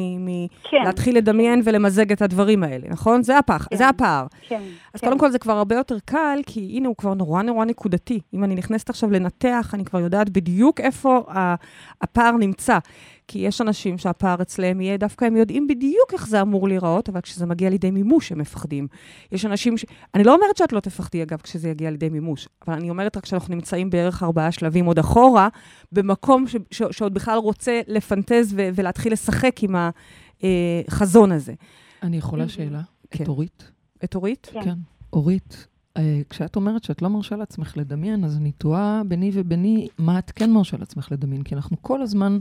S3: מלהתחיל לדמיין ולמזג את הדברים האלה, נכון? זה הפח,
S4: כן.
S3: זה הפער.
S4: כן.
S3: אז
S4: כן.
S3: קודם כל זה כבר הרבה יותר קל, כי הנה הוא כבר נורא נורא נקודתי. אם אני נכנסת עכשיו לנתח, אני כבר יודעת בדיוק איפה ה- הפער נמצא. כי יש אנשים שהפער אצלם יהיה, דווקא הם יודעים בדיוק איך זה אמור להיראות, אבל כשזה מגיע לידי מימוש, הם מפחדים. יש אנשים ש... אני לא אומרת שאת לא תפחדי, אגב, כשזה יגיע לידי מימוש, אבל אני אומרת רק שאנחנו נמצאים בערך ארבעה שלבים עוד אחורה, במקום ש... ש... שעוד בכלל רוצה לפנטז ו... ולהתחיל לשחק עם החזון הזה.
S2: אני יכולה. שאלה?
S3: כן.
S2: את אורית?
S3: את אורית?
S4: כן.
S2: כן. אורית, אה, כשאת אומרת שאת לא מרשה לעצמך לדמיין, אז אני תוהה ביני וביני מה את כן מרשה לעצמך לדמיין, כי אנחנו כל הזמן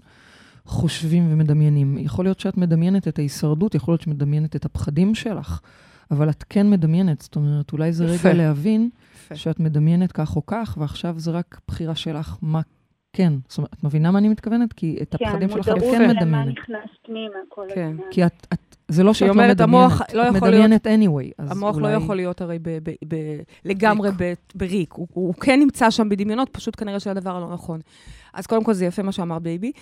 S2: חושבים ומדמיינים. יכול להיות שאת מדמיינת את ההישרדות, יכול להיות שמדמיינת את הפחדים שלך, אבל את כן מדמיינת. זאת אומרת, אולי זה
S3: יפה.
S2: רגע להבין
S3: יפה.
S2: שאת מדמיינת כך או כך, ועכשיו זה רק בחירה שלך מה כן. זאת אומרת, את מבינה מה אני מתכוונת? כי את
S4: כן,
S2: הפחדים שלך את
S4: מודעות
S2: כן
S4: למה
S2: מדמיינת.
S4: נכנס פנימה כל
S3: כן.
S4: הזמן.
S2: כי את, את, זה לא שאת לא מדמיינת,
S3: המוח לא יכול
S2: מדמיינת anyway. אז
S3: המוח
S2: אולי...
S3: לא יכול להיות הרי ב, ב, ב, לגמרי ב, בריק. הוא, הוא כן נמצא שם בדמיונות, פשוט כנראה שזה הדבר הלא נכון. אז קודם כל זה יפה מה שאמרת, בייבי.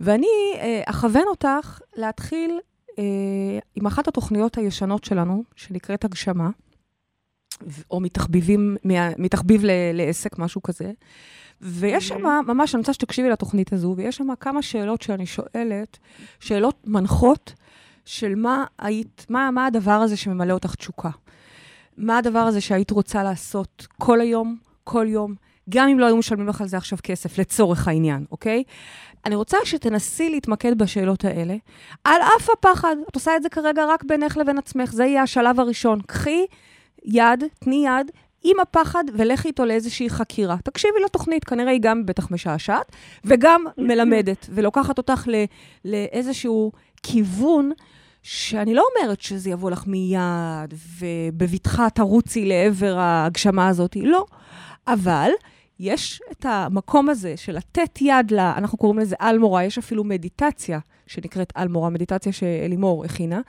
S3: ואני אה, אכוון אותך להתחיל אה, עם אחת התוכניות הישנות שלנו, שנקראת הגשמה, או מתחביבים, מה- מתחביב ל, לעסק, משהו כזה. ויש שם, ממש, אני רוצה שתקשיבי לתוכנית הזו, ויש שם כמה שאלות שאני שואלת, שאלות מנחות של מה היית, מה, מה הדבר הזה שממלא אותך תשוקה. מה הדבר הזה שהיית רוצה לעשות כל היום, כל יום, גם אם לא היו משלמים לך על זה עכשיו כסף, לצורך העניין, אוקיי? אני רוצה שתנסי להתמקד בשאלות האלה, על אף הפחד. את עושה את זה כרגע רק בינך לבין עצמך, זה יהיה השלב הראשון. קחי יד, תני יד, עם הפחד, ולכי איתו לאיזושהי חקירה. תקשיבי לתוכנית, כנראה היא גם בטח משעשעת, וגם מלמדת, ולוקחת אותך לאיזשהו כיוון שאני לא אומרת שזה יבוא לך מיד, ובבטחה תרוצי לעבר ההגשמה הזאת, לא. אבל יש את המקום הזה של לתת יד ל... אנחנו קוראים לזה אלמורה, יש אפילו מדיטציה שנקראת אלמורה, מדיטציה שאלימור הכינה,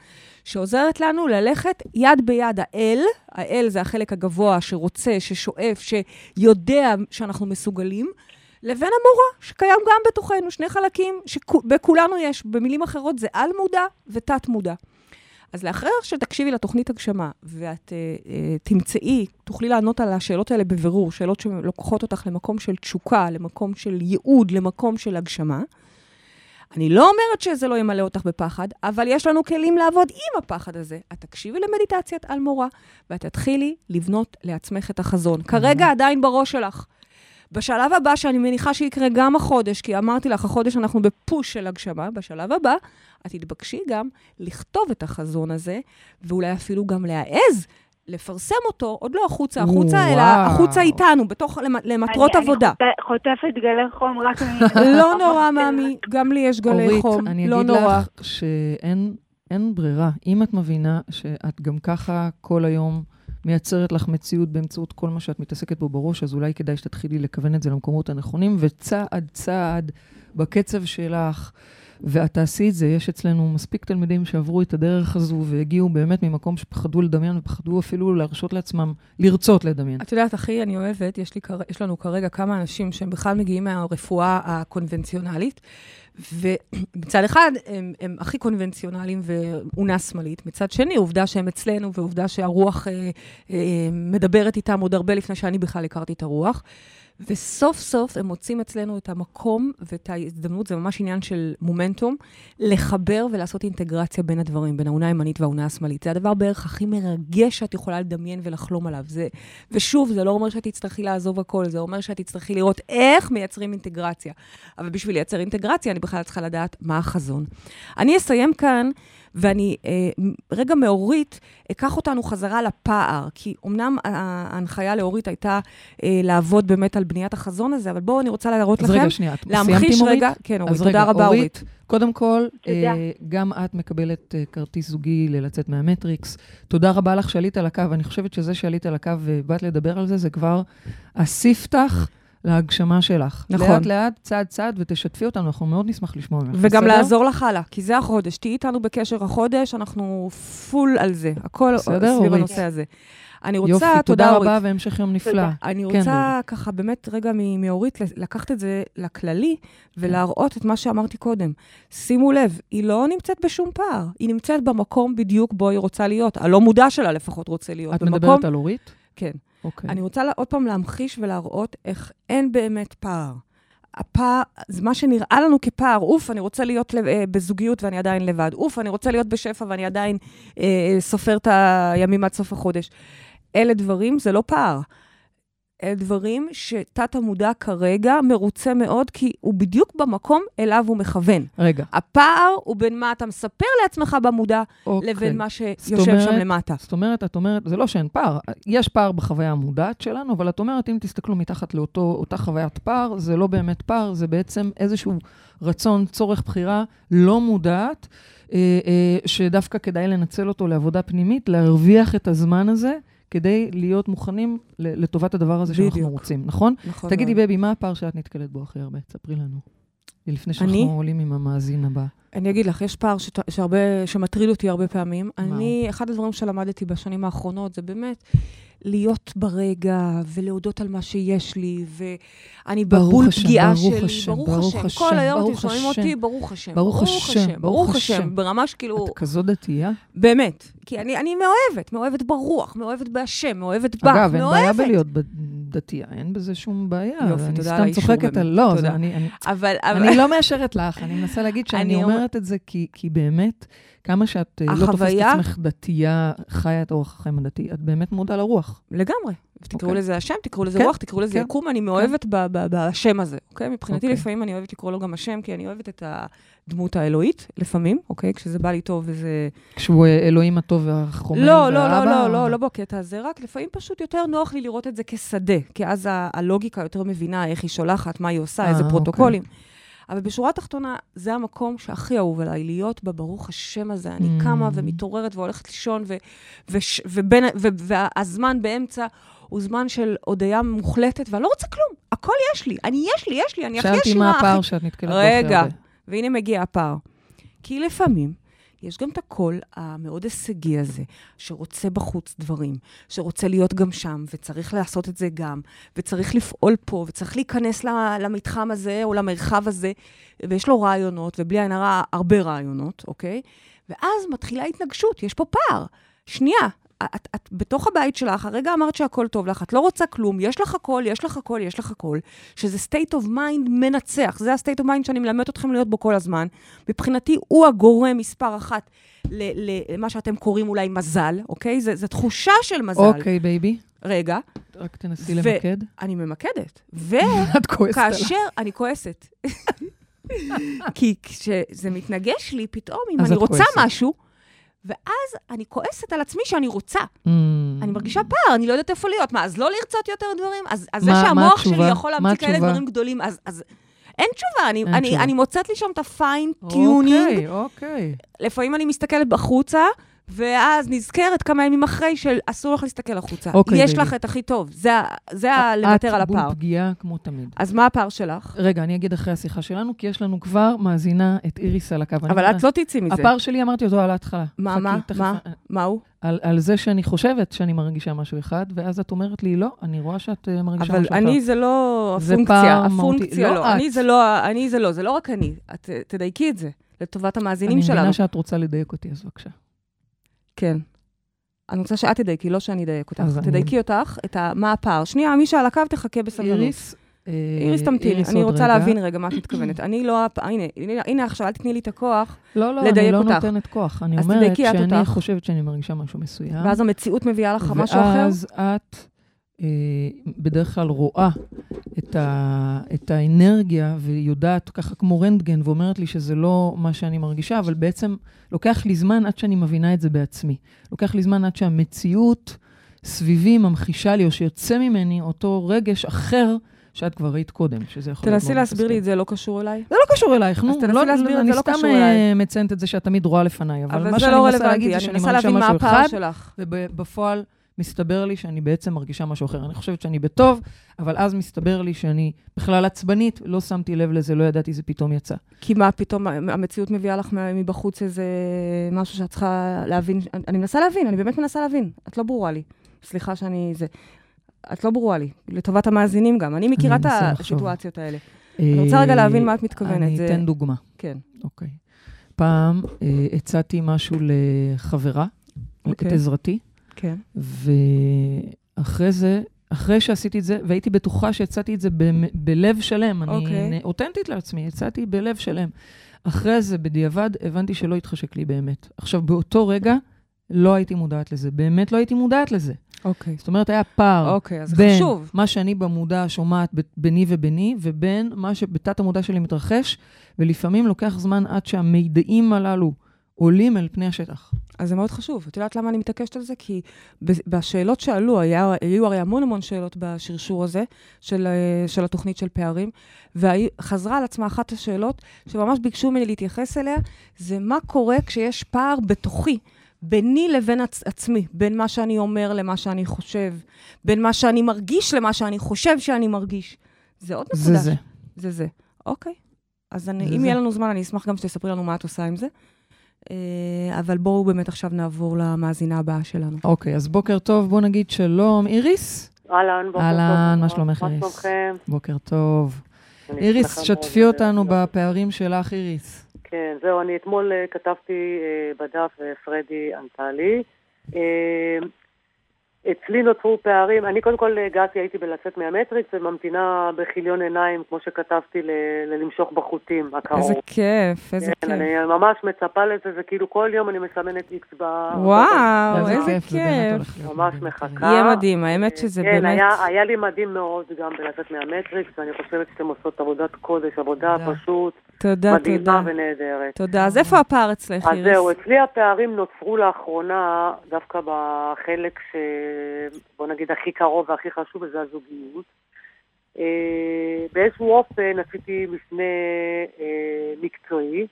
S3: שעוזרת לנו ללכת יד ביד. האל, האל זה החלק הגבוה שרוצה, ששואף, שיודע שאנחנו מסוגלים, לבין המורה, שקיים גם בתוכנו, שני חלקים שבכולנו יש. במילים אחרות זה על-מודע ותת-מודע. אז לאחר שתקשיבי לתוכנית הגשמה, ואת uh, uh, תמצאי, תוכלי לענות על השאלות האלה בבירור, שאלות שלוקחות אותך למקום של תשוקה, למקום של ייעוד, למקום של הגשמה. אני לא אומרת שזה לא ימלא אותך בפחד, אבל יש לנו כלים לעבוד עם הפחד הזה. את תקשיבי למדיטציית אלמורה, ואת תתחילי לבנות לעצמך את החזון. כרגע עדיין בראש שלך. בשלב הבא, שאני מניחה שיקרה גם החודש, כי אמרתי לך, החודש אנחנו בפוש של הגשמה, בשלב הבא, את תתבקשי גם לכתוב את החזון הזה, ואולי אפילו גם להעז לפרסם אותו, עוד לא החוצה, החוצה,
S2: וואו.
S3: אלא החוצה איתנו, בתוך, למטרות
S4: אני-
S3: עבודה.
S4: אני חוט- חוטפת גלי חום רק מ...
S3: לא נורא, מאמי, גם לי יש גלי
S2: אורית,
S3: חום,
S2: אני
S3: לא
S2: אגיד
S3: נורא.
S2: לך שאין אין ברירה. אם את מבינה שאת גם ככה כל היום מייצרת לך מציאות באמצעות כל מה שאת מתעסקת בו בראש, אז אולי כדאי שתתחילי לכוון את זה למקומות הנכונים, וצעד צעד, בקצב שלך, ואת תעשי את זה. יש אצלנו מספיק תלמידים שעברו את הדרך הזו והגיעו באמת ממקום שפחדו לדמיין ופחדו אפילו להרשות לעצמם לרצות לדמיין.
S3: את יודעת, אחי, אני אוהבת, יש, לי, יש לנו כרגע כמה אנשים שהם בכלל מגיעים מהרפואה הקונבנציונלית, ומצד אחד הם, הם הכי קונבנציונליים ואונה שמאלית, מצד שני, עובדה שהם אצלנו, ועובדה שהרוח אה, אה, מדברת איתם עוד הרבה לפני שאני בכלל הכרתי את הרוח. וסוף סוף הם מוצאים אצלנו את המקום ואת ההזדמנות, זה ממש עניין של מומנטום, לחבר ולעשות אינטגרציה בין הדברים, בין האונה הימנית והאונה השמאלית. זה הדבר בערך הכי מרגש שאת יכולה לדמיין ולחלום עליו. זה, ושוב, זה לא אומר שאת תצטרכי לעזוב הכל, זה אומר שאת תצטרכי לראות איך מייצרים אינטגרציה. אבל בשביל לייצר אינטגרציה, אני בכלל צריכה לדעת מה החזון. אני אסיים כאן, ואני אה, רגע מאורית, אקח אותנו חזרה לפער, כי אמנם ההנחיה לאורית הייתה אה, לעבוד באמת על בניית החזון הזה, אבל בואו, אני רוצה להראות
S2: אז
S3: לכם,
S2: רגע, שנייה, את סיימת עם אורית?
S3: רגע, כן, אורית,
S2: אז
S3: תודה
S2: רגע,
S3: רבה, אורית.
S2: קודם כל. אה, גם את מקבלת אה, כרטיס זוגי ללצאת מהמטריקס. תודה רבה לך שעלית על הקו. אני חושבת שזה שעלית על הקו ובאת לדבר על זה, זה כבר הספתח להגשמה שלך.
S3: נכון.
S2: לאט-לאט, צעד-צעד, ותשתפי אותנו, אנחנו מאוד נשמח לשמוע ממך.
S3: וגם
S2: בסדר?
S3: לעזור לך הלאה, כי זה החודש. תהיי איתנו בקשר החודש, אנחנו פול על זה. הכל
S2: בסדר,
S3: סביב
S2: אורית?
S3: הנושא הזה. אני רוצה,
S2: יופי,
S3: תודה,
S2: תודה
S3: אורית.
S2: רבה והמשך יום נפלא.
S4: תודה.
S3: אני
S2: כן,
S3: רוצה ככה באמת רגע מאורית לקחת את זה לכללי ולהראות את מה שאמרתי קודם. שימו לב, היא לא נמצאת בשום פער, היא נמצאת במקום בדיוק בו היא רוצה להיות. הלא מודע שלה לפחות רוצה להיות.
S2: את
S3: במקום...
S2: מדברת על אורית?
S3: כן.
S2: אוקיי.
S3: אני רוצה עוד פעם להמחיש ולהראות איך אין באמת פער. הפער, זה מה שנראה לנו כפער, אוף, אני רוצה להיות לב- אה, בזוגיות ואני עדיין לבד. אוף, אני רוצה להיות בשפע ואני עדיין אה, סופר את הימים עד סוף החודש. אלה דברים, זה לא פער. אלה דברים שתת המודע כרגע מרוצה מאוד, כי הוא בדיוק במקום אליו הוא מכוון.
S2: רגע,
S3: הפער הוא בין מה אתה מספר לעצמך במודע,
S2: אוקיי.
S3: לבין מה שיושב
S2: אומרת-
S3: שם למטה.
S2: זאת אומרת, את אומרת, זה לא שאין פער, יש פער בחוויה המודעת שלנו, אבל את אומרת, אם תסתכלו מתחת לאותה חוויית פער, זה לא באמת פער, זה בעצם איזשהו רצון, צורך בחירה לא מודעת, אה, אה, שדווקא כדאי לנצל אותו לעבודה פנימית, להרוויח את הזמן הזה, כדי להיות מוכנים לטובת הדבר הזה שאנחנו
S3: בדיוק.
S2: רוצים, נכון?
S3: נכון
S2: תגידי. בבי, מה הפער שאת נתקלת בו הכי הרבה? תספרי לנו. לפני שאנחנו
S3: אני?
S2: עולים עם המאזין הבא.
S3: אני אגיד לך, יש פער שת- שהרבה, שמטריד אותי הרבה פעמים.
S2: מה
S3: אני, אחד הדברים שלמדתי בשנים האחרונות זה באמת להיות ברגע ולהודות על מה שיש לי, ואני בבול
S2: השם,
S3: פגיעה
S2: ברוך
S3: שלי.
S2: השם,
S3: ברוך
S2: ברוך
S3: השם.
S2: השם,
S3: כל היום אתם שומעים
S2: השם.
S3: אותי, ברוך השם.
S2: ברוך השם, ברוך השם.
S3: ברמה שכאילו,
S2: את כזאת דתייה?
S3: באמת. כי אני, אני מאוהבת, מאוהבת ברוח, מאוהבת בהשם, מאוהבת בך,
S2: אגב, אין בעיה
S3: מאוהבת.
S2: בלהיות דתייה, אין בזה שום בעיה.
S3: יופי,
S2: אני
S3: תודה על
S2: סתם
S3: האישור
S2: צוחקת
S3: באמת.
S2: על... לא, אני... אני-
S3: אבל, אבל
S2: אני לא מאשרת לך, אני מנסה להגיד שאני
S3: אני אומר-
S2: אומרת את זה כי, כי באמת, כמה שאת אה, לא תופסת
S3: החוויה-
S2: את עצמך דתייה, חיה את אורח החיים הדתי, את באמת מודה לרוח.
S3: לגמרי. תקראו
S2: אוקיי.
S3: לזה השם, תקראו לזה
S2: כן,
S3: רוח, תקראו לזה
S2: כן,
S3: יקום, אני מאוהבת ב- ב- בשם הזה, אוקיי? מבחינתי
S2: אוקיי.
S3: לפעמים אני אוהבת לקרוא לו גם השם, כי אני אוהבת את הדמות האלוהית, לפעמים, אוקיי? כשזה בא לי טוב וזה...
S2: כשהוא אה, אלוהים הטוב והחומר
S3: לא, לא, לא,
S2: והאבא.
S3: לא, לא, לא בקטע הזה, רק לפעמים פשוט יותר נוח לי לראות את זה כשדה, כי אז הלוגיקה יותר מבינה איך היא שולחת, מה היא עושה,
S2: אה,
S3: איזה
S2: אוקיי.
S3: אבל בשורה התחתונה, זה המקום שהכי אהוב עליי, להיות בה, ברוך השם הזה. אני
S2: Mm.
S3: קמה ומתעוררת והולכת לישון, ו- וש- ובין- ו- והזמן באמצע הוא זמן של הודיה מוחלטת, ואני לא רוצה כלום. הכל יש לי, אני יש לי, יש לי, אני הכי
S2: שאלתי
S3: עשירה,
S2: מה הפער שאת נתקלת בו.
S3: רגע, והנה מגיע הפער. כי לפעמים יש גם את הקול המאוד הישגי הזה, שרוצה בחוץ דברים, שרוצה להיות גם שם, וצריך לעשות את זה גם, וצריך לפעול פה, וצריך להיכנס למתחם הזה או למרחב הזה, ויש לו רעיונות, ובלי עין הרע, הרבה רעיונות, אוקיי? ואז מתחילה התנגשות, יש פה פער. שנייה, את, את בתוך הבית שלך, הרגע אמרת שהכל טוב לך, את לא רוצה כלום, יש לך הכל, יש לך הכל, יש לך הכל, שזה state of mind מנצח. זה ה-state of mind שאני מלמד אתכם להיות בו כל הזמן. מבחינתי, הוא הגורם מספר אחת למה שאתם קוראים אולי מזל, אוקיי? זו תחושה של מזל.
S2: אוקיי, בייבי,
S3: רגע,
S2: רק תנסי
S3: ו-
S2: למקד.
S3: אני ממקדת.
S2: את כועסת עליי.
S3: וכאשר, אני כועסת. כי כשזה מתנגש לי, פתאום, אם אני רוצה
S2: כועסת.
S3: משהו, ואז אני כועסת על עצמי שאני רוצה.
S2: Mm.
S3: אני מרגישה פער, אני לא יודעת איפה להיות. מה, אז לא לרצות יותר דברים? אז, אז זה
S2: מה- מה
S3: שהמוח שלי? יכול להמציא כאלה? דברים גדולים, אז... אז... אין תשובה, אני,
S2: אין
S3: אני,
S2: תשובה.
S3: אני מוצאת לי שם את ה fine tuning.
S2: אוקיי, אוקיי.
S3: לפעמים אני מסתכלת החוצה, ואז נזכרת כמה ימים אחרי שאסור לך להסתכל החוצה.
S2: אוקיי,
S3: יש
S2: בייבי.
S3: לך את הכי טוב, זה, זה ה- לוותר על
S2: את
S3: הפער.
S2: בול פגיעה כמו תמיד.
S3: אז מה הפער שלך?
S2: רגע, אני אגיד אחרי השיחה שלנו, כי יש לנו כבר מאזינה את איריס על הקו. אני
S3: אבל את לא תצאי מזה.
S2: הפער שלי, אמרתי אותו על ההתחלה.
S3: מה,
S2: חכי,
S3: מה,
S2: תכף-
S3: מה? מה הוא?
S2: על, על זה שאני חושבת שאני מרגישה משהו אחד, ואז את אומרת לי, לא, אני רואה שאת אה, מרגישה
S3: אבל
S2: משהו אחר.
S3: אני זה לא
S2: זה
S3: הפונקציה. הפונקציה
S2: לא
S3: לא.
S2: את.
S3: אני זה לא, אני זה לא, זה לא רק אני. את אה, תדייקי את זה, לטובת המאזינים
S2: אני
S3: שלנו.
S2: מבינה שאת רוצה לדייק אותי, אז בבקשה.
S3: כן. אני רוצה שאת תדייקי, לא שאני אדייק אותך.
S2: אז אני-
S3: תדייקי אותך, את ה... מה הפער. שנייה, מי שעל הקו תחכה בסבלנות.
S2: איריס, אה,
S3: איריס תמתיני, אני רוצה
S2: רגע.
S3: להבין רגע מה את מתכוונת. אני לא... הפ- הנה, הנה, הנה עכשיו, אל תתני לי את הכוח,
S2: לא, לא,
S3: לדייק
S2: אני לא
S3: אותך.
S2: נותנת כוח. אני אומרת
S3: תדייקי
S2: שאני
S3: אותך.
S2: חושבת שאני מרגישה משהו מסוים.
S3: ואז המציאות מביאה לך משהו אחר.
S2: ואז את בדרך כלל רואה את, ה, את האנרגיה ויודעת ככה כמו רנטגן ואומרת לי שזה לא מה שאני מרגישה, אבל בעצם לוקח לי זמן עד שאני מבינה את זה בעצמי. לוקח לי זמן עד שהמציאות סביבי ממחישה לי, או שיוצא ממני אותו רגש אחר שאת כבר ראית קודם, שזה יכול להיות
S3: תנסי להסביר לי. את זה, לא קשור אליי.
S2: זה לא קשור אלייך, נו.
S3: אז תנסי
S2: לא,
S3: להסביר את
S2: אני
S3: זה, לא
S2: סתם
S3: קשור
S2: אה,
S3: אליי.
S2: מציינת את זה שאת תמיד רואה לפניי, אבל, מה
S3: זה
S2: שאני
S3: לא
S2: מנסה להגיד זה
S3: אני
S2: שאני מרגישה משהו אחד,
S3: שלך.
S2: ובפועל מסתבר לי שאני בעצם מרגישה משהו אחר. אני חושבת שאני בטוב, אבל אז מסתבר לי שאני בכלל עצבנית, לא שמתי לב לזה, לא ידעתי, זה פתאום יצא.
S3: כי מה פתאום המציאות מביאה לך מבחוץ איזה משהו שאת צריכה להבין? אני- מנסה להבין, אני באמת מנסה להבין. את לא ברורה לי. סליחה שאני... זה... את לא ברורה לי, לטובת המאזינים גם. אני מכירה את. הסיטואציות האלה. אני רוצה רגע להבין מה את מתכוונת.
S2: אני אתן דוגמה.
S3: כן.
S2: אוקיי. פעם אה, הצעתי משהו לחברה,
S3: אוקיי.
S2: את עזרתי,
S3: כן.
S2: ואחרי זה, אחרי שעשיתי את זה, והייתי בטוחה שהצעתי את זה ב- בלב שלם, אני
S3: אוקיי.
S2: נ- אותנטית לעצמי, הצעתי בלב שלם. אחרי זה, בדיעבד, הבנתי שלא התחשק לי באמת. עכשיו, באותו רגע, לא הייתי מודעת לזה, באמת לא הייתי מודעת לזה.
S3: אוקיי.
S2: זאת אומרת, היה פער
S3: אוקיי, אז
S2: בין
S3: חשוב.
S2: מה שאני במודע שומעת ביני וביני, ובין מה שבתת המודע שלי מתרחש, ולפעמים לוקח זמן עד שהמידעים הללו עולים אל פני השטח.
S3: אז זה מאוד חשוב. את יודעת למה אני מתעקשת על זה? כי בשאלות שעלו, היה, היו הרי המון המון שאלות בשרשור הזה של, אה, של התוכנית של פערים, וחזרה על עצמה אחת השאלות שממש ביקשו ממני להתייחס אליה, זה מה קורה כשיש פער בתוכי. ביני לבין עצ- עצמי, בין מה שאני אומר למה שאני חושב, בין מה שאני מרגיש למה שאני חושב שאני מרגיש. זה עוד
S2: זה
S3: נקודה.
S2: זה.
S3: זה זה. אוקיי. אז אני,
S2: זה
S3: אם
S2: זה.
S3: יהיה לנו זמן, אני אשמח גם שתספרי לנו מה את עושה עם זה. אה, אבל בואו באמת עכשיו נעבור למאזינה הבאה שלנו.
S2: אוקיי, אז בוקר טוב, בוא נגיד שלום. איריס?
S5: אהלן, בוקר טוב.
S2: אהלן, מה שלומך, איריס?
S5: מה שלומכם?
S2: בוקר טוב. איריס, שתפי. אותנו בפערים שלך, איריס.
S5: כן, זהו, אני אתמול אה, כתבתי אה, בדף ופרדי ענתה לי. אה, אצלי נוצרו פערים, אני קודם כל הגעתי, הייתי בלצאת מהמטריקס וממתינה בכיליון עיניים, כמו שכתבתי, ל- ללמשוך בחוטים הקרוב.
S3: איזה כיף, איזה
S5: כן,
S3: כיף.
S5: אני ממש מצפה לזה, זה כאילו כל יום אני מסמנת איקס ב...
S3: וואו,
S2: איזה
S3: איזה
S2: כיף,
S3: כיף.
S5: ממש. מחכה.
S3: יהיה מדהים, האמת שזה
S5: כן,
S3: באמת...
S5: היה, היה לי מדהים מאוד גם בלצאת מהמטריקס, ואני חושבת שאתם עושות עבודת קודש, עבודה. פשוט
S3: תודה,
S5: מדהימה
S3: תודה.
S5: ונהדרת.
S3: תודה. אז איפה הפער אצלך,
S5: אז
S3: איריס?
S5: זהו, אצלי הפערים נוצרו לאחרונה דווקא בחלק ש... בוא נגיד הכי קרוב והכי חשוב, וזה הזוגיות. אה, באיזשהו אופן עשיתי מפנה אה, מקצועי.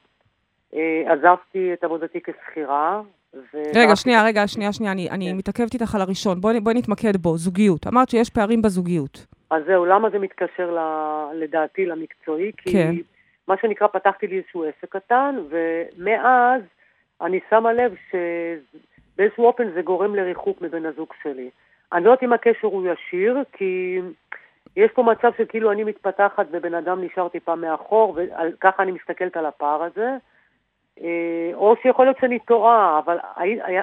S5: אה, עזבתי את עבודתי כשכירה. ו-
S3: רגע, שנייה, רגע, שנייה, שנייה, אני, אני
S5: כן.
S3: מתעכבת איתך על הראשון. בואי בואי נתמקד בו, זוגיות. אמרת שיש פערים בזוגיות.
S5: אז זהו, למה זה מתקשר ל- לדעתי למקצועי? כי
S3: כן.
S5: מה שנקרא, פתחתי לי איזשהו עסק קטן, ומאז אני שמה לב שבאיזשהו אופן זה גורם לריחוק מבן הזוג שלי. אני לא יודעת אם הקשר הוא ישיר, כי יש פה מצב שכאילו אני מתפתחת ובן אדם נשאר טיפה מאחור, וככה אני מסתכלת על הפער הזה. אה, או שיכול להיות שאני טועה, אבל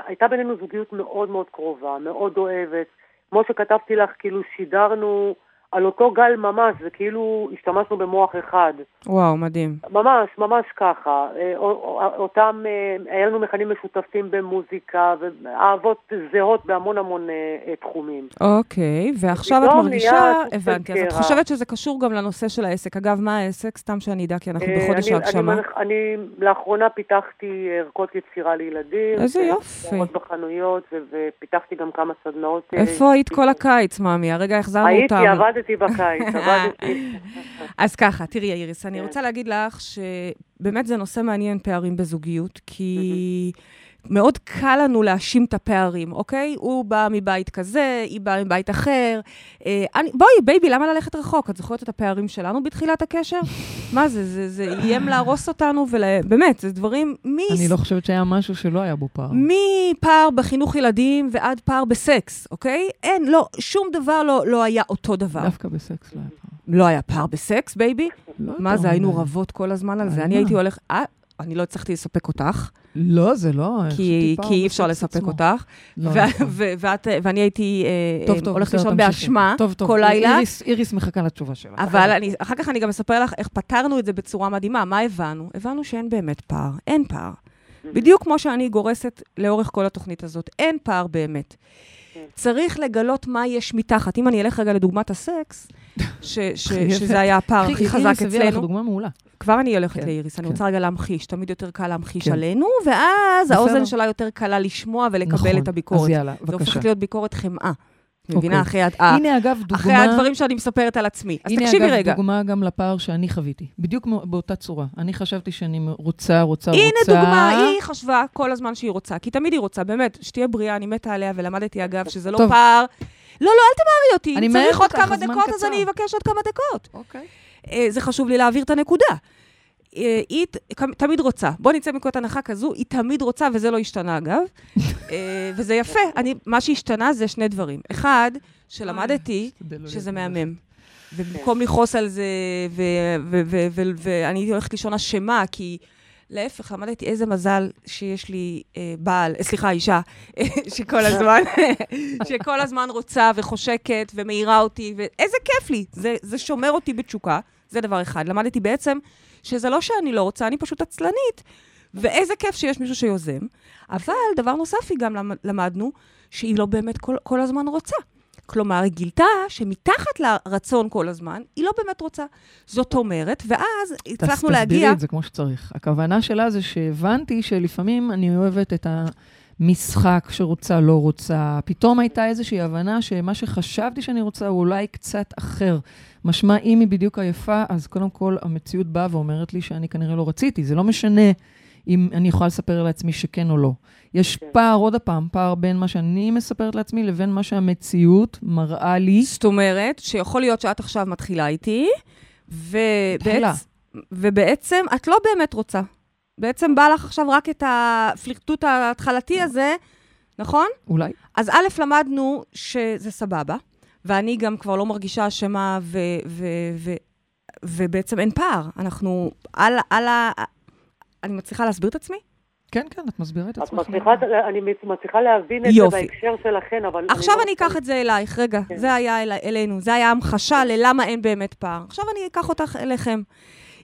S5: הייתה בינינו זוגיות מאוד מאוד קרובה, מאוד אוהבת. כמו שכתבתי לך, כאילו שידרנו על אותו גל ממש, זה כאילו השתמשנו במוח אחד.
S3: וואו, מדהים.
S5: ממש, ממש ככה. אה, או- או- אותם, אה, היה לנו מכנים משותפים במוזיקה, ואהבות זהות בהמון המון אה, אה, תחומים.
S3: אוקיי, ועכשיו את מרגישה... הבנתי. אז את. חושבת שזה קשור גם לנושא של העסק. אגב, מה העסק? סתם שאני אדע, כי אנחנו
S5: אה,
S3: בחודש
S5: אני-
S3: ההגשמה.
S5: אני, מנח- אני לאחרונה פיתחתי ערכות יצירה לילדים.
S3: איזה
S5: אה,
S3: יופי.
S5: בחנויות, ופיתחתי גם כמה סדנאות. אה,
S3: איפה היית כל הקיץ, מאמי? הרגע החזרנו אותם.
S5: הייתי, עבדתי בקיץ, עבדתי.
S3: אז ככה, תראי, איריס, אני. רוצה להגיד לך שבאמת זה נושא מעניין, פערים בזוגיות, כי מאוד קל לנו להאשים את הפערים, אוקיי? הוא בא מבית כזה, היא באה מבית אחר. אה, אני, בואי, בייבי, למה ללכת רחוק? את זוכרת את הפערים שלנו בתחילת הקשר? מה זה, זה, זה איים להרוס אותנו, ובאמת, זה דברים מ...
S2: אני לא חושבת שהיה משהו שלא היה בו פער.
S3: מפער בחינוך ילדים ועד פער בסקס, אוקיי? אין, לא, שום דבר לא, לא היה אותו דבר.
S2: דווקא בסקס לא היה פער.
S3: לא היה פער בסקס, בייבי?
S2: לא
S3: מה זה, היינו. רבות כל הזמן על זה. אני
S2: מה?
S3: הייתי הולך... אה, אני לא הצלחתי לספק אותך,
S2: לא, זה לא.
S3: כי
S2: חשבתי פער
S3: כי אי אפשר לספק
S2: עצמו.
S3: אותך.
S2: לא,
S3: ו-
S2: נכון.
S3: ו- ואת- ואני הייתי אה,
S2: טוב,
S3: אה,
S2: טוב,
S3: הולכת לישון. באשמה
S2: טוב, טוב.
S3: כל לילה.
S2: איריס- איריס מחכה לתשובה שלך.
S3: אבל אני, אחר כך אני גם אספר לך איך פתרנו את זה בצורה מדהימה. מה הבנו? הבנו שאין באמת פער, אין פער. בדיוק כמו שאני גורסת לאורך כל התוכנית הזאת, אין פער באמת. צריך לגלות מה יש מתחת. אם אני אלך רגע לדוגמת הסקס, ש- ש- שזה היה הפער הכי חזק
S2: איריס הביאה לך
S3: אצלנו,
S2: דוגמה מעולה.
S3: כבר אני הולכת
S2: כן,
S3: לאיריס, אני
S2: כן.
S3: רוצה רגע להמחיש, תמיד יותר קל להמחיש
S2: כן.
S3: עלינו, ואז
S2: בסדר.
S3: האוזן שלה יותר קלה לשמוע ולקבל
S2: נכון.
S3: את הביקורת.
S2: אז יאללה,
S3: זה
S2: בבקשה.
S3: הופך להיות ביקורת חמאה.
S2: אוקיי.
S3: מבינה? אחרי
S2: הנה, אגב, דוגמה...
S3: אחרי הדברים שאני מספרת על עצמי. אז
S2: הנה,
S3: תקשיבי
S2: אגב,
S3: רגע.
S2: דוגמה גם לפער שאני חוויתי. בדיוק באותה צורה. אני חשבתי שאני רוצה, רוצה, רוצה.
S3: הנה דוגמה, היא חשבה כל הזמן שהיא רוצה, כי תמיד היא רוצה, באמת, שתהיה בריאה, אני מתה עליה, ולמדתי, אגב, שזה לא
S2: טוב.
S3: פער. לא, לא, אל תמהרי אותי.
S2: אני
S3: אם צריך עוד כמה דקות, אז
S2: קצר.
S3: אני אבקש עוד כמה דקות.
S2: אוקיי.
S3: אה, זה חשוב לי להעביר את הנקודה. אה, היא תמיד רוצה. בוא נצא מנקודת הנחה כזו, היא תמיד רוצה, וזה לא השתנה, אגב. אה, וזה יפה. אני, מה שהשתנה זה שני דברים. אחד, שלמדתי
S2: לא
S3: שזה מהמם. ובמקום לכעוס על זה, ואני הולכת לישון אשמה, כי להפך, למדתי איזה מזל שיש לי אה, בעל, סליחה, אישה, שכל הזמן, שכל הזמן רוצה וחושקת ומעירה אותי, ואיזה כיף לי. זה, זה שומר אותי בתשוקה, זה דבר אחד. למדתי בעצם שזה לא שאני לא רוצה, אני פשוט עצלנית, ואיזה כיף שיש מישהו שיוזם. אבל דבר נוסף, היא גם למ- למדנו שהיא לא באמת כל, כל הזמן רוצה. כלומר, היא גילתה שמתחת לרצון כל הזמן, היא לא באמת רוצה. זאת אומרת, ואז הצלחנו להגיע...
S2: תסבירי את זה כמו שצריך. הכוונה שלה זה שהבנתי שלפעמים אני אוהבת את המשחק שרוצה, לא רוצה. פתאום הייתה איזושהי הבנה שמה שחשבתי שאני רוצה הוא אולי קצת אחר. משמע, אם היא בדיוק עייפה, אז קודם כל המציאות באה ואומרת לי שאני כנראה לא רציתי. זה לא משנה אם אני יכולה לספר לעצמי שכן או לא. יש
S5: כן.
S2: פער, עוד פעם, פער בין מה שאני מספרת לעצמי לבין מה שהמציאות מראה לי.
S3: זאת אומרת, שיכול להיות שאת עכשיו מתחילה איתי. ובעצ... ובעצם את לא באמת רוצה. בעצם בא לך עכשיו רק את הפלירטוט ההתחלתי הזה, נכון?
S2: אולי.
S3: אז א', למדנו שזה סבבה, ואני גם כבר לא מרגישה אשמה, ו- ו- ו- ובעצם אין פער. אנחנו על, על. אני מצליחה להסביר את עצמי?
S2: כן, כן, את מסבירה את
S5: את
S2: עצמך.
S5: מצליחה, אני מצליחה להבין את
S3: יופי.
S5: זה בהקשר שלכן, אבל...
S3: עכשיו
S5: לא
S3: אני אקח את זה אלייך, רגע,
S5: כן.
S3: זה היה אל, אלינו, זה היה המחשה ללמה אין באמת פער. עכשיו אני אקח אותך אליכם.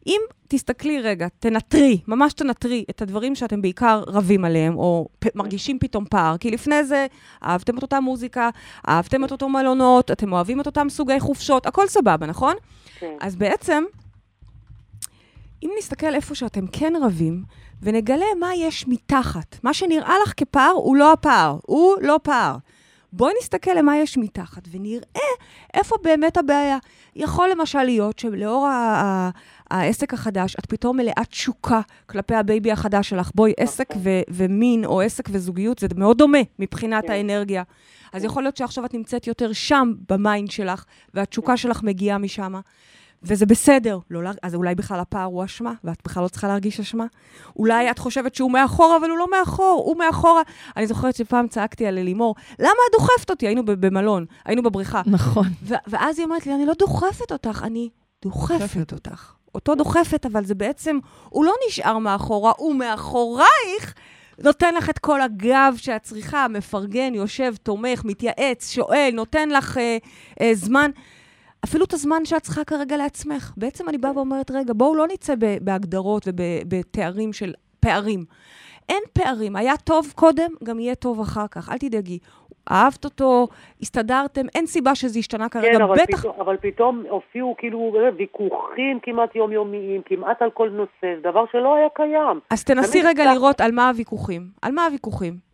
S3: אם תסתכלי רגע, תנטרי, ממש תנטרי את הדברים שאתם בעיקר רבים עליהם, או פ- מרגישים פתאום פער, כי לפני זה אהבתם את אותה מוזיקה, אהבתם את אותו מלונות, אתם אוהבים את אותם סוגי חופשות, הכל סבבה, נכון?
S5: כן.
S3: אז בעצם, אם נסתכל איפה שאתם כן רבים, ונגלה מה יש מתחת, מה שנראה לך כפער הוא לא הפער, הוא לא פער. בואי נסתכל למה יש מתחת ונראה איפה באמת הבעיה. יכול למשל להיות שלאור העסק החדש, את פתאום מלאת תשוקה כלפי הבייבי החדש שלך. בואי, עסק ו- ומין או עסק וזוגיות זה מאוד דומה מבחינת
S5: כן.
S3: האנרגיה. אז יכול להיות שעכשיו את נמצאת יותר שם ב mind שלך, והתשוקה שלך מגיעה משם. וזה בסדר, לא, אז אולי בכלל הפער הוא אשמה, ואת בכלל לא צריכה להרגיש אשמה. אולי את חושבת שהוא מאחורה, אבל הוא לא מאחור, הוא מאחורה. אני זוכרת שפעם צעקתי על לימור, למה את דוחפת אותי? היינו במלון, היינו בבריכה.
S2: נכון.
S3: ו- ואז היא אומרת לי, אני לא דוחפת אותך, אני דוחפת אותך. אותו דוחפת, אבל זה בעצם, הוא לא נשאר מאחורה, הוא מאחורייך. נותן לך את כל הגב שאת צריכה, מפרגן, יושב, תומך, מתייעץ, שואל, נותן לך אה, אה, זמן. אפילו את הזמן שאת צריכה כרגע לעצמך. בעצם אני באה ואומרת, רגע, בואו לא נצא בהגדרות ובתארים של פערים. אין פערים. היה טוב קודם, גם יהיה טוב אחר כך. אל תדאגי. אהבת אותו, הסתדרתם, אין סיבה שזה השתנה כרגע.
S5: כן, אבל,
S3: בטח...
S5: פתאום, אבל פתאום הופיעו כאילו אה, ויכוחים כמעט יומיומיים, כמעט על כל נושא, דבר שלא היה קיים.
S3: אז תנסי רגע. לראות על מה הוויכוחים. על מה הוויכוחים?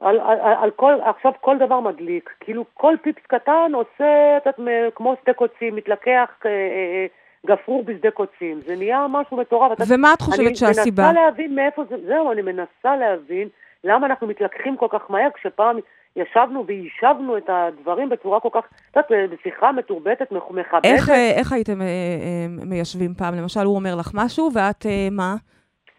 S5: על, על, על, כל, עכשיו כל דבר מדליק, כאילו כל פיפס קטן עושה, את יודעת, כמו שדה קוצים, מתלקח אה, אה, גפרור בשדה קוצים, זה נהיה משהו מטורף.
S3: ומה את חושבת שהסיבה?
S5: אני מנסה להבין מאיפה זה, זהו, אני מנסה להבין למה אנחנו מתלקחים כל כך מהר, כשפעם ישבנו ויישבנו את הדברים בצורה כל כך, את יודעת, בשיחה מתורבתת, מכ- מכבדת.
S3: איך, אה, איך הייתם אה, אה, מיישבים פעם? למשל, הוא אומר לך משהו, ואת אה, מה?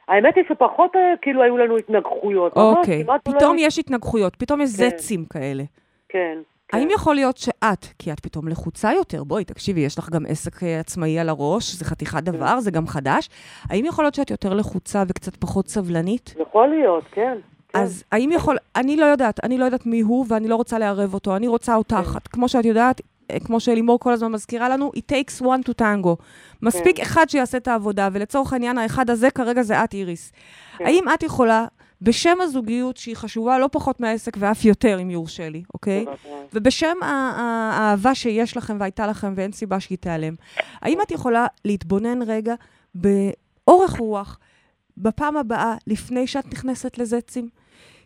S5: האמת היא שפחות אה, כאילו היו לנו התנגחויות.
S3: אוקיי.
S5: לא
S3: פתאום
S5: היו-
S3: יש התנגחויות, פתאום יש
S5: כן.
S3: זצים כאלה.
S5: כן. כן.
S3: האם יכול להיות שאת, כי את פתאום לחוצה יותר, בואי, תקשיבי, יש לך גם עסק אה, עצמאי על הראש, זה חתיכת דבר, זה גם חדש. האם יכול להיות שאת יותר לחוצה וקצת פחות סבלנית?
S5: יכול להיות, כן. כן.
S3: אז האם יכול, אני לא יודעת, אני לא יודעת מי הוא ואני לא רוצה לערב אותו, אני רוצה אותך.
S5: כן.
S3: כמו שאת יודעת, כמו שלימור כל הזמן מזכירה לנו, it takes one to tango. מספיק
S5: כן.
S3: אחד שיעשה את העבודה, ולצורך העניין, האחד הזה כרגע זה את, איריס.
S5: כן.
S3: האם את יכולה, בשם הזוגיות, שהיא חשובה לא פחות מהעסק ואף יותר, אם יורשה לי, אוקיי? ובשם האהבה שיש לכם והייתה לכם ואין סיבה שהיא תיעלם, האם את יכולה להתבונן רגע באורך רוח בפעם הבאה, לפני שאת נכנסת לזצים?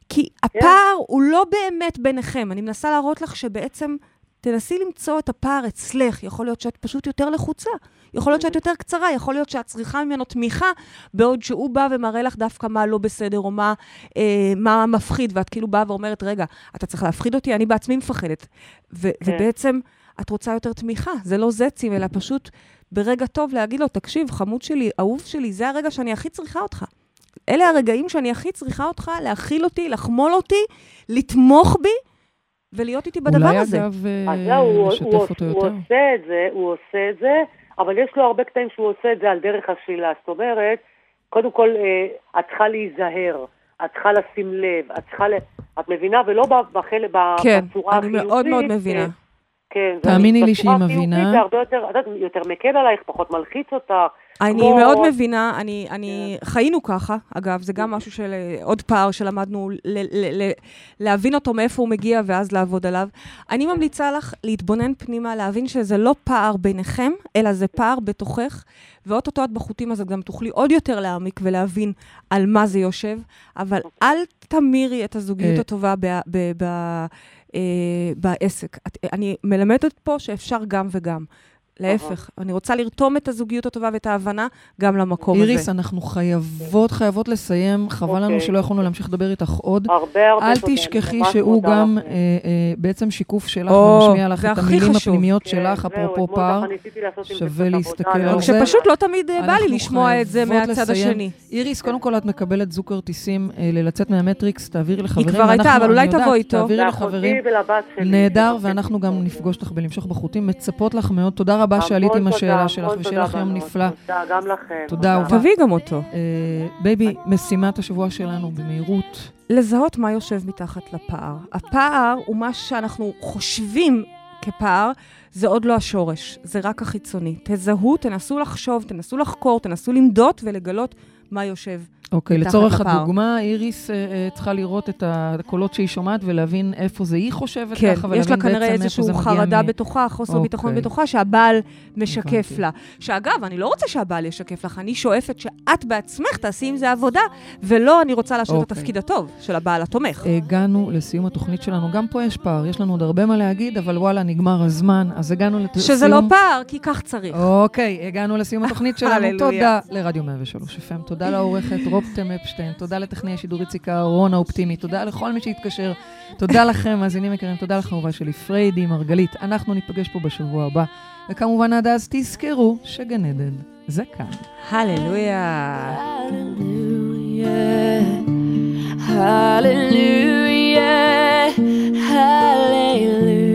S3: כי הפער הוא לא באמת ביניכם. אני מנסה להראות לך שבעצם תנסי למצוא את הפער אצלך. יכול להיות שאת פשוט יותר לחוצה. יכול להיות שאת יותר קצרה, יכול להיות שאת צריכה ממנו תמיכה, בעוד שהוא בא ומראה לך דווקא מה לא בסדר, או מה, אה, מה מפחיד, ואת כאילו באה ואומרת, רגע, אתה צריך להפחיד אותי, אני בעצמי מפחדת. ו-
S5: כן.
S3: ובעצם את רוצה יותר תמיכה, זה לא זצים, אלא פשוט ברגע טוב להגיד לו, תקשיב, חמוד שלי, אהוב שלי, זה הרגע שאני הכי צריכה אותך. אלה הרגעים שאני הכי צריכה אותך, להכיל אותי, לחמול אותי, לתמוך בי ולהיות איתי בדבר
S2: אולי
S3: הזה.
S2: אגב,
S5: אז
S2: אה,
S5: הוא,
S2: לשתף
S5: הוא,
S2: אותו
S5: הוא
S2: יותר.
S5: עושה את זה, הוא עושה את זה, אבל יש לו הרבה קטעים שהוא עושה את זה על דרך השלילה. זאת אומרת, קודם כל, אה, את צריכה להיזהר, את צריכה לשים לב, את צריכה ל... את מבינה? ולא בחלק,
S3: כן,
S5: בצורה
S3: אני
S5: החיובית.
S3: מאוד מאוד מבינה.
S5: כן.
S2: תאמיני לי שהיא מבינה.
S5: זה הרבה יותר, את יודעת, יותר מקל עלייך, פחות מלחיץ אותך.
S3: אני
S5: כמו-
S3: מאוד מבינה, אני, אני חיינו ככה, אגב, זה גם משהו של אה, עוד פער שלמדנו ל, ל, ל, להבין אותו מאיפה הוא מגיע ואז לעבוד עליו. אני ממליצה לך להתבונן פנימה, להבין שזה לא פער ביניכם, אלא זה פער בתוכך, ואו-טו-טו את בחוטים אז את גם תוכלי עוד יותר להעמיק ולהבין על מה זה יושב, אבל אל תמירי את הזוגיות
S2: אה.
S3: הטובה ב, ב, ב, בעסק. את, אני מלמדת פה שאפשר גם וגם. להפך, אני רוצה לרתום את הזוגיות הטובה ואת ההבנה גם למקום הזה.
S2: איריס, אנחנו חייבות, חייבות לסיים. חבל לנו
S5: אוקיי.
S2: שלא יכולנו להמשיך לדבר איתך עוד.
S5: הרבה הרבה
S2: אל
S5: תודה.
S2: תשכחי שהוא גם. אה, אה, בעצם שיקוף שלך
S3: או,
S2: ומשמיע לך
S3: זה
S2: את המילים
S3: חשוב.
S2: הפנימיות
S5: כן,
S2: שלך, אפרופו פער. שווה להסתכל על
S5: לא
S2: זה.
S3: שפשוט לא תמיד אה, בא לי לשמוע את זה מהצד. השני.
S2: איריס, קודם כל את מקבלת זוג כרטיסים אה, ללצאת מהמטריקס, תעבירי לחברים.
S3: כבר הייתה, אבל אולי תבוא איתו.
S2: תעבירי לחברים. נהדר, ואנחנו גם. נפגוש אותך בלמשוך בחוטים. מצפות לך מאוד. תודה רבה שעלית עם השאלה שלך, ושיהיה לך
S5: תודה,
S2: יום. נפלא.
S5: תודה, גם לכם.
S2: תודה, אהובה.
S3: תביאי גם אותו.
S2: אה, בייבי, משימת השבוע שלנו במהירות.
S3: לזהות מה יושב מתחת לפער. הפער הוא מה שאנחנו חושבים כפער, זה עוד לא השורש, זה רק החיצוני. תזהו, תנסו לחשוב, תנסו לחקור, תנסו לנבור ולגלות מה יושב.
S2: אוקיי,
S3: מתחת
S2: לצורך
S3: לפער.
S2: הדוגמה, איריס אה, אה, צריכה לראות את הקולות שהיא שומעת ולהבין איפה זה היא חושבת
S3: כן,
S2: ככה,
S3: יש לה
S2: ולהבין
S3: כנראה
S2: בעצם איפה
S3: איזושהי
S2: זה מגיע
S3: חרדה
S2: מ...
S3: בתוכה, חוסר
S2: אוקיי.
S3: ביטחון בתוכה, שהבעל משקף
S2: הבנתי.
S3: לה. שאגב, אני לא רוצה שהבעל ישקף לך, אני שואפת שאת בעצמך תעשי עם זה עבודה, ולא אני רוצה להשאיר את
S2: אוקיי.
S3: התפקיד הטוב של הבעל התומך.
S2: הגענו לסיום התוכנית שלנו. גם פה יש פער, יש לנו עוד הרבה מה להגיד, אבל וואלה, נגמר הזמן, אז הגענו לסיום...
S3: שזה לא פער, כי כך צריך.
S2: אוקיי, הגענו לסיום התוכנית שלנו. תודה לרדיו 103 FM, תודה לעורכת רובטם אפשטיין, תודה לטכנאי השידור איציק אהרון האופטימי, תודה לכל מי שהתקשר, תודה לכם, מאזינים יקרים, תודה לך אהובה שלי, פריידי, מרגלית. אנחנו ניפגש פה בשבוע הבא, וכמובן עד אז תזכרו שגן עדן זה כאן.
S3: הללויה.
S6: Hallelujah, hallelujah.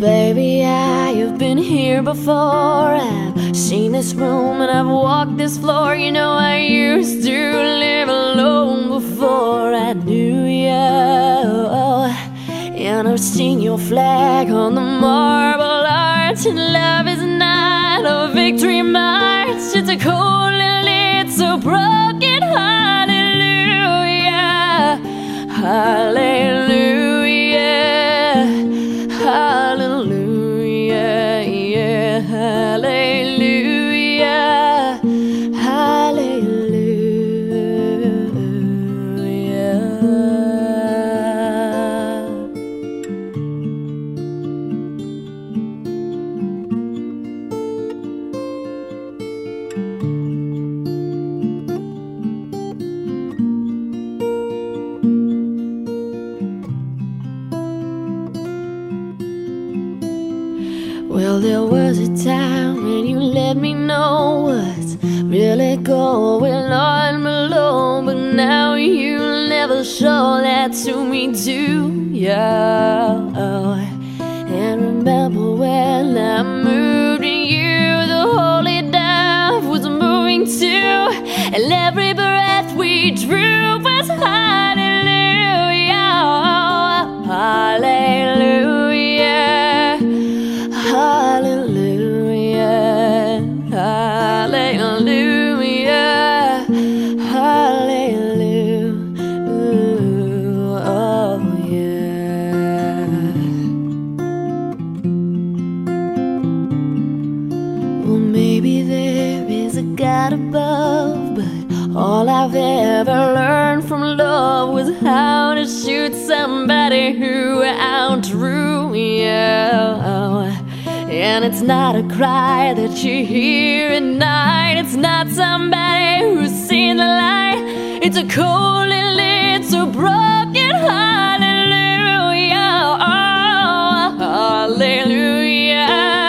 S6: Baby, I have been here before. I've seen this room and I've walked this floor. You know, I used to live alone before I knew you. Oh, and I've seen your flag on the marble arch. And love is not a victory march, it's a cold and it's a broken hallelujah. Hallelujah. Going on below, but now you never show that to me, do ya? And remember when I moved in you, the holy dove was moving too, how to shoot somebody who outdrew you. And it's not a cry that you hear at night. It's not somebody who's seen the light. It's a cold and lit, broken. Hallelujah. Oh, hallelujah.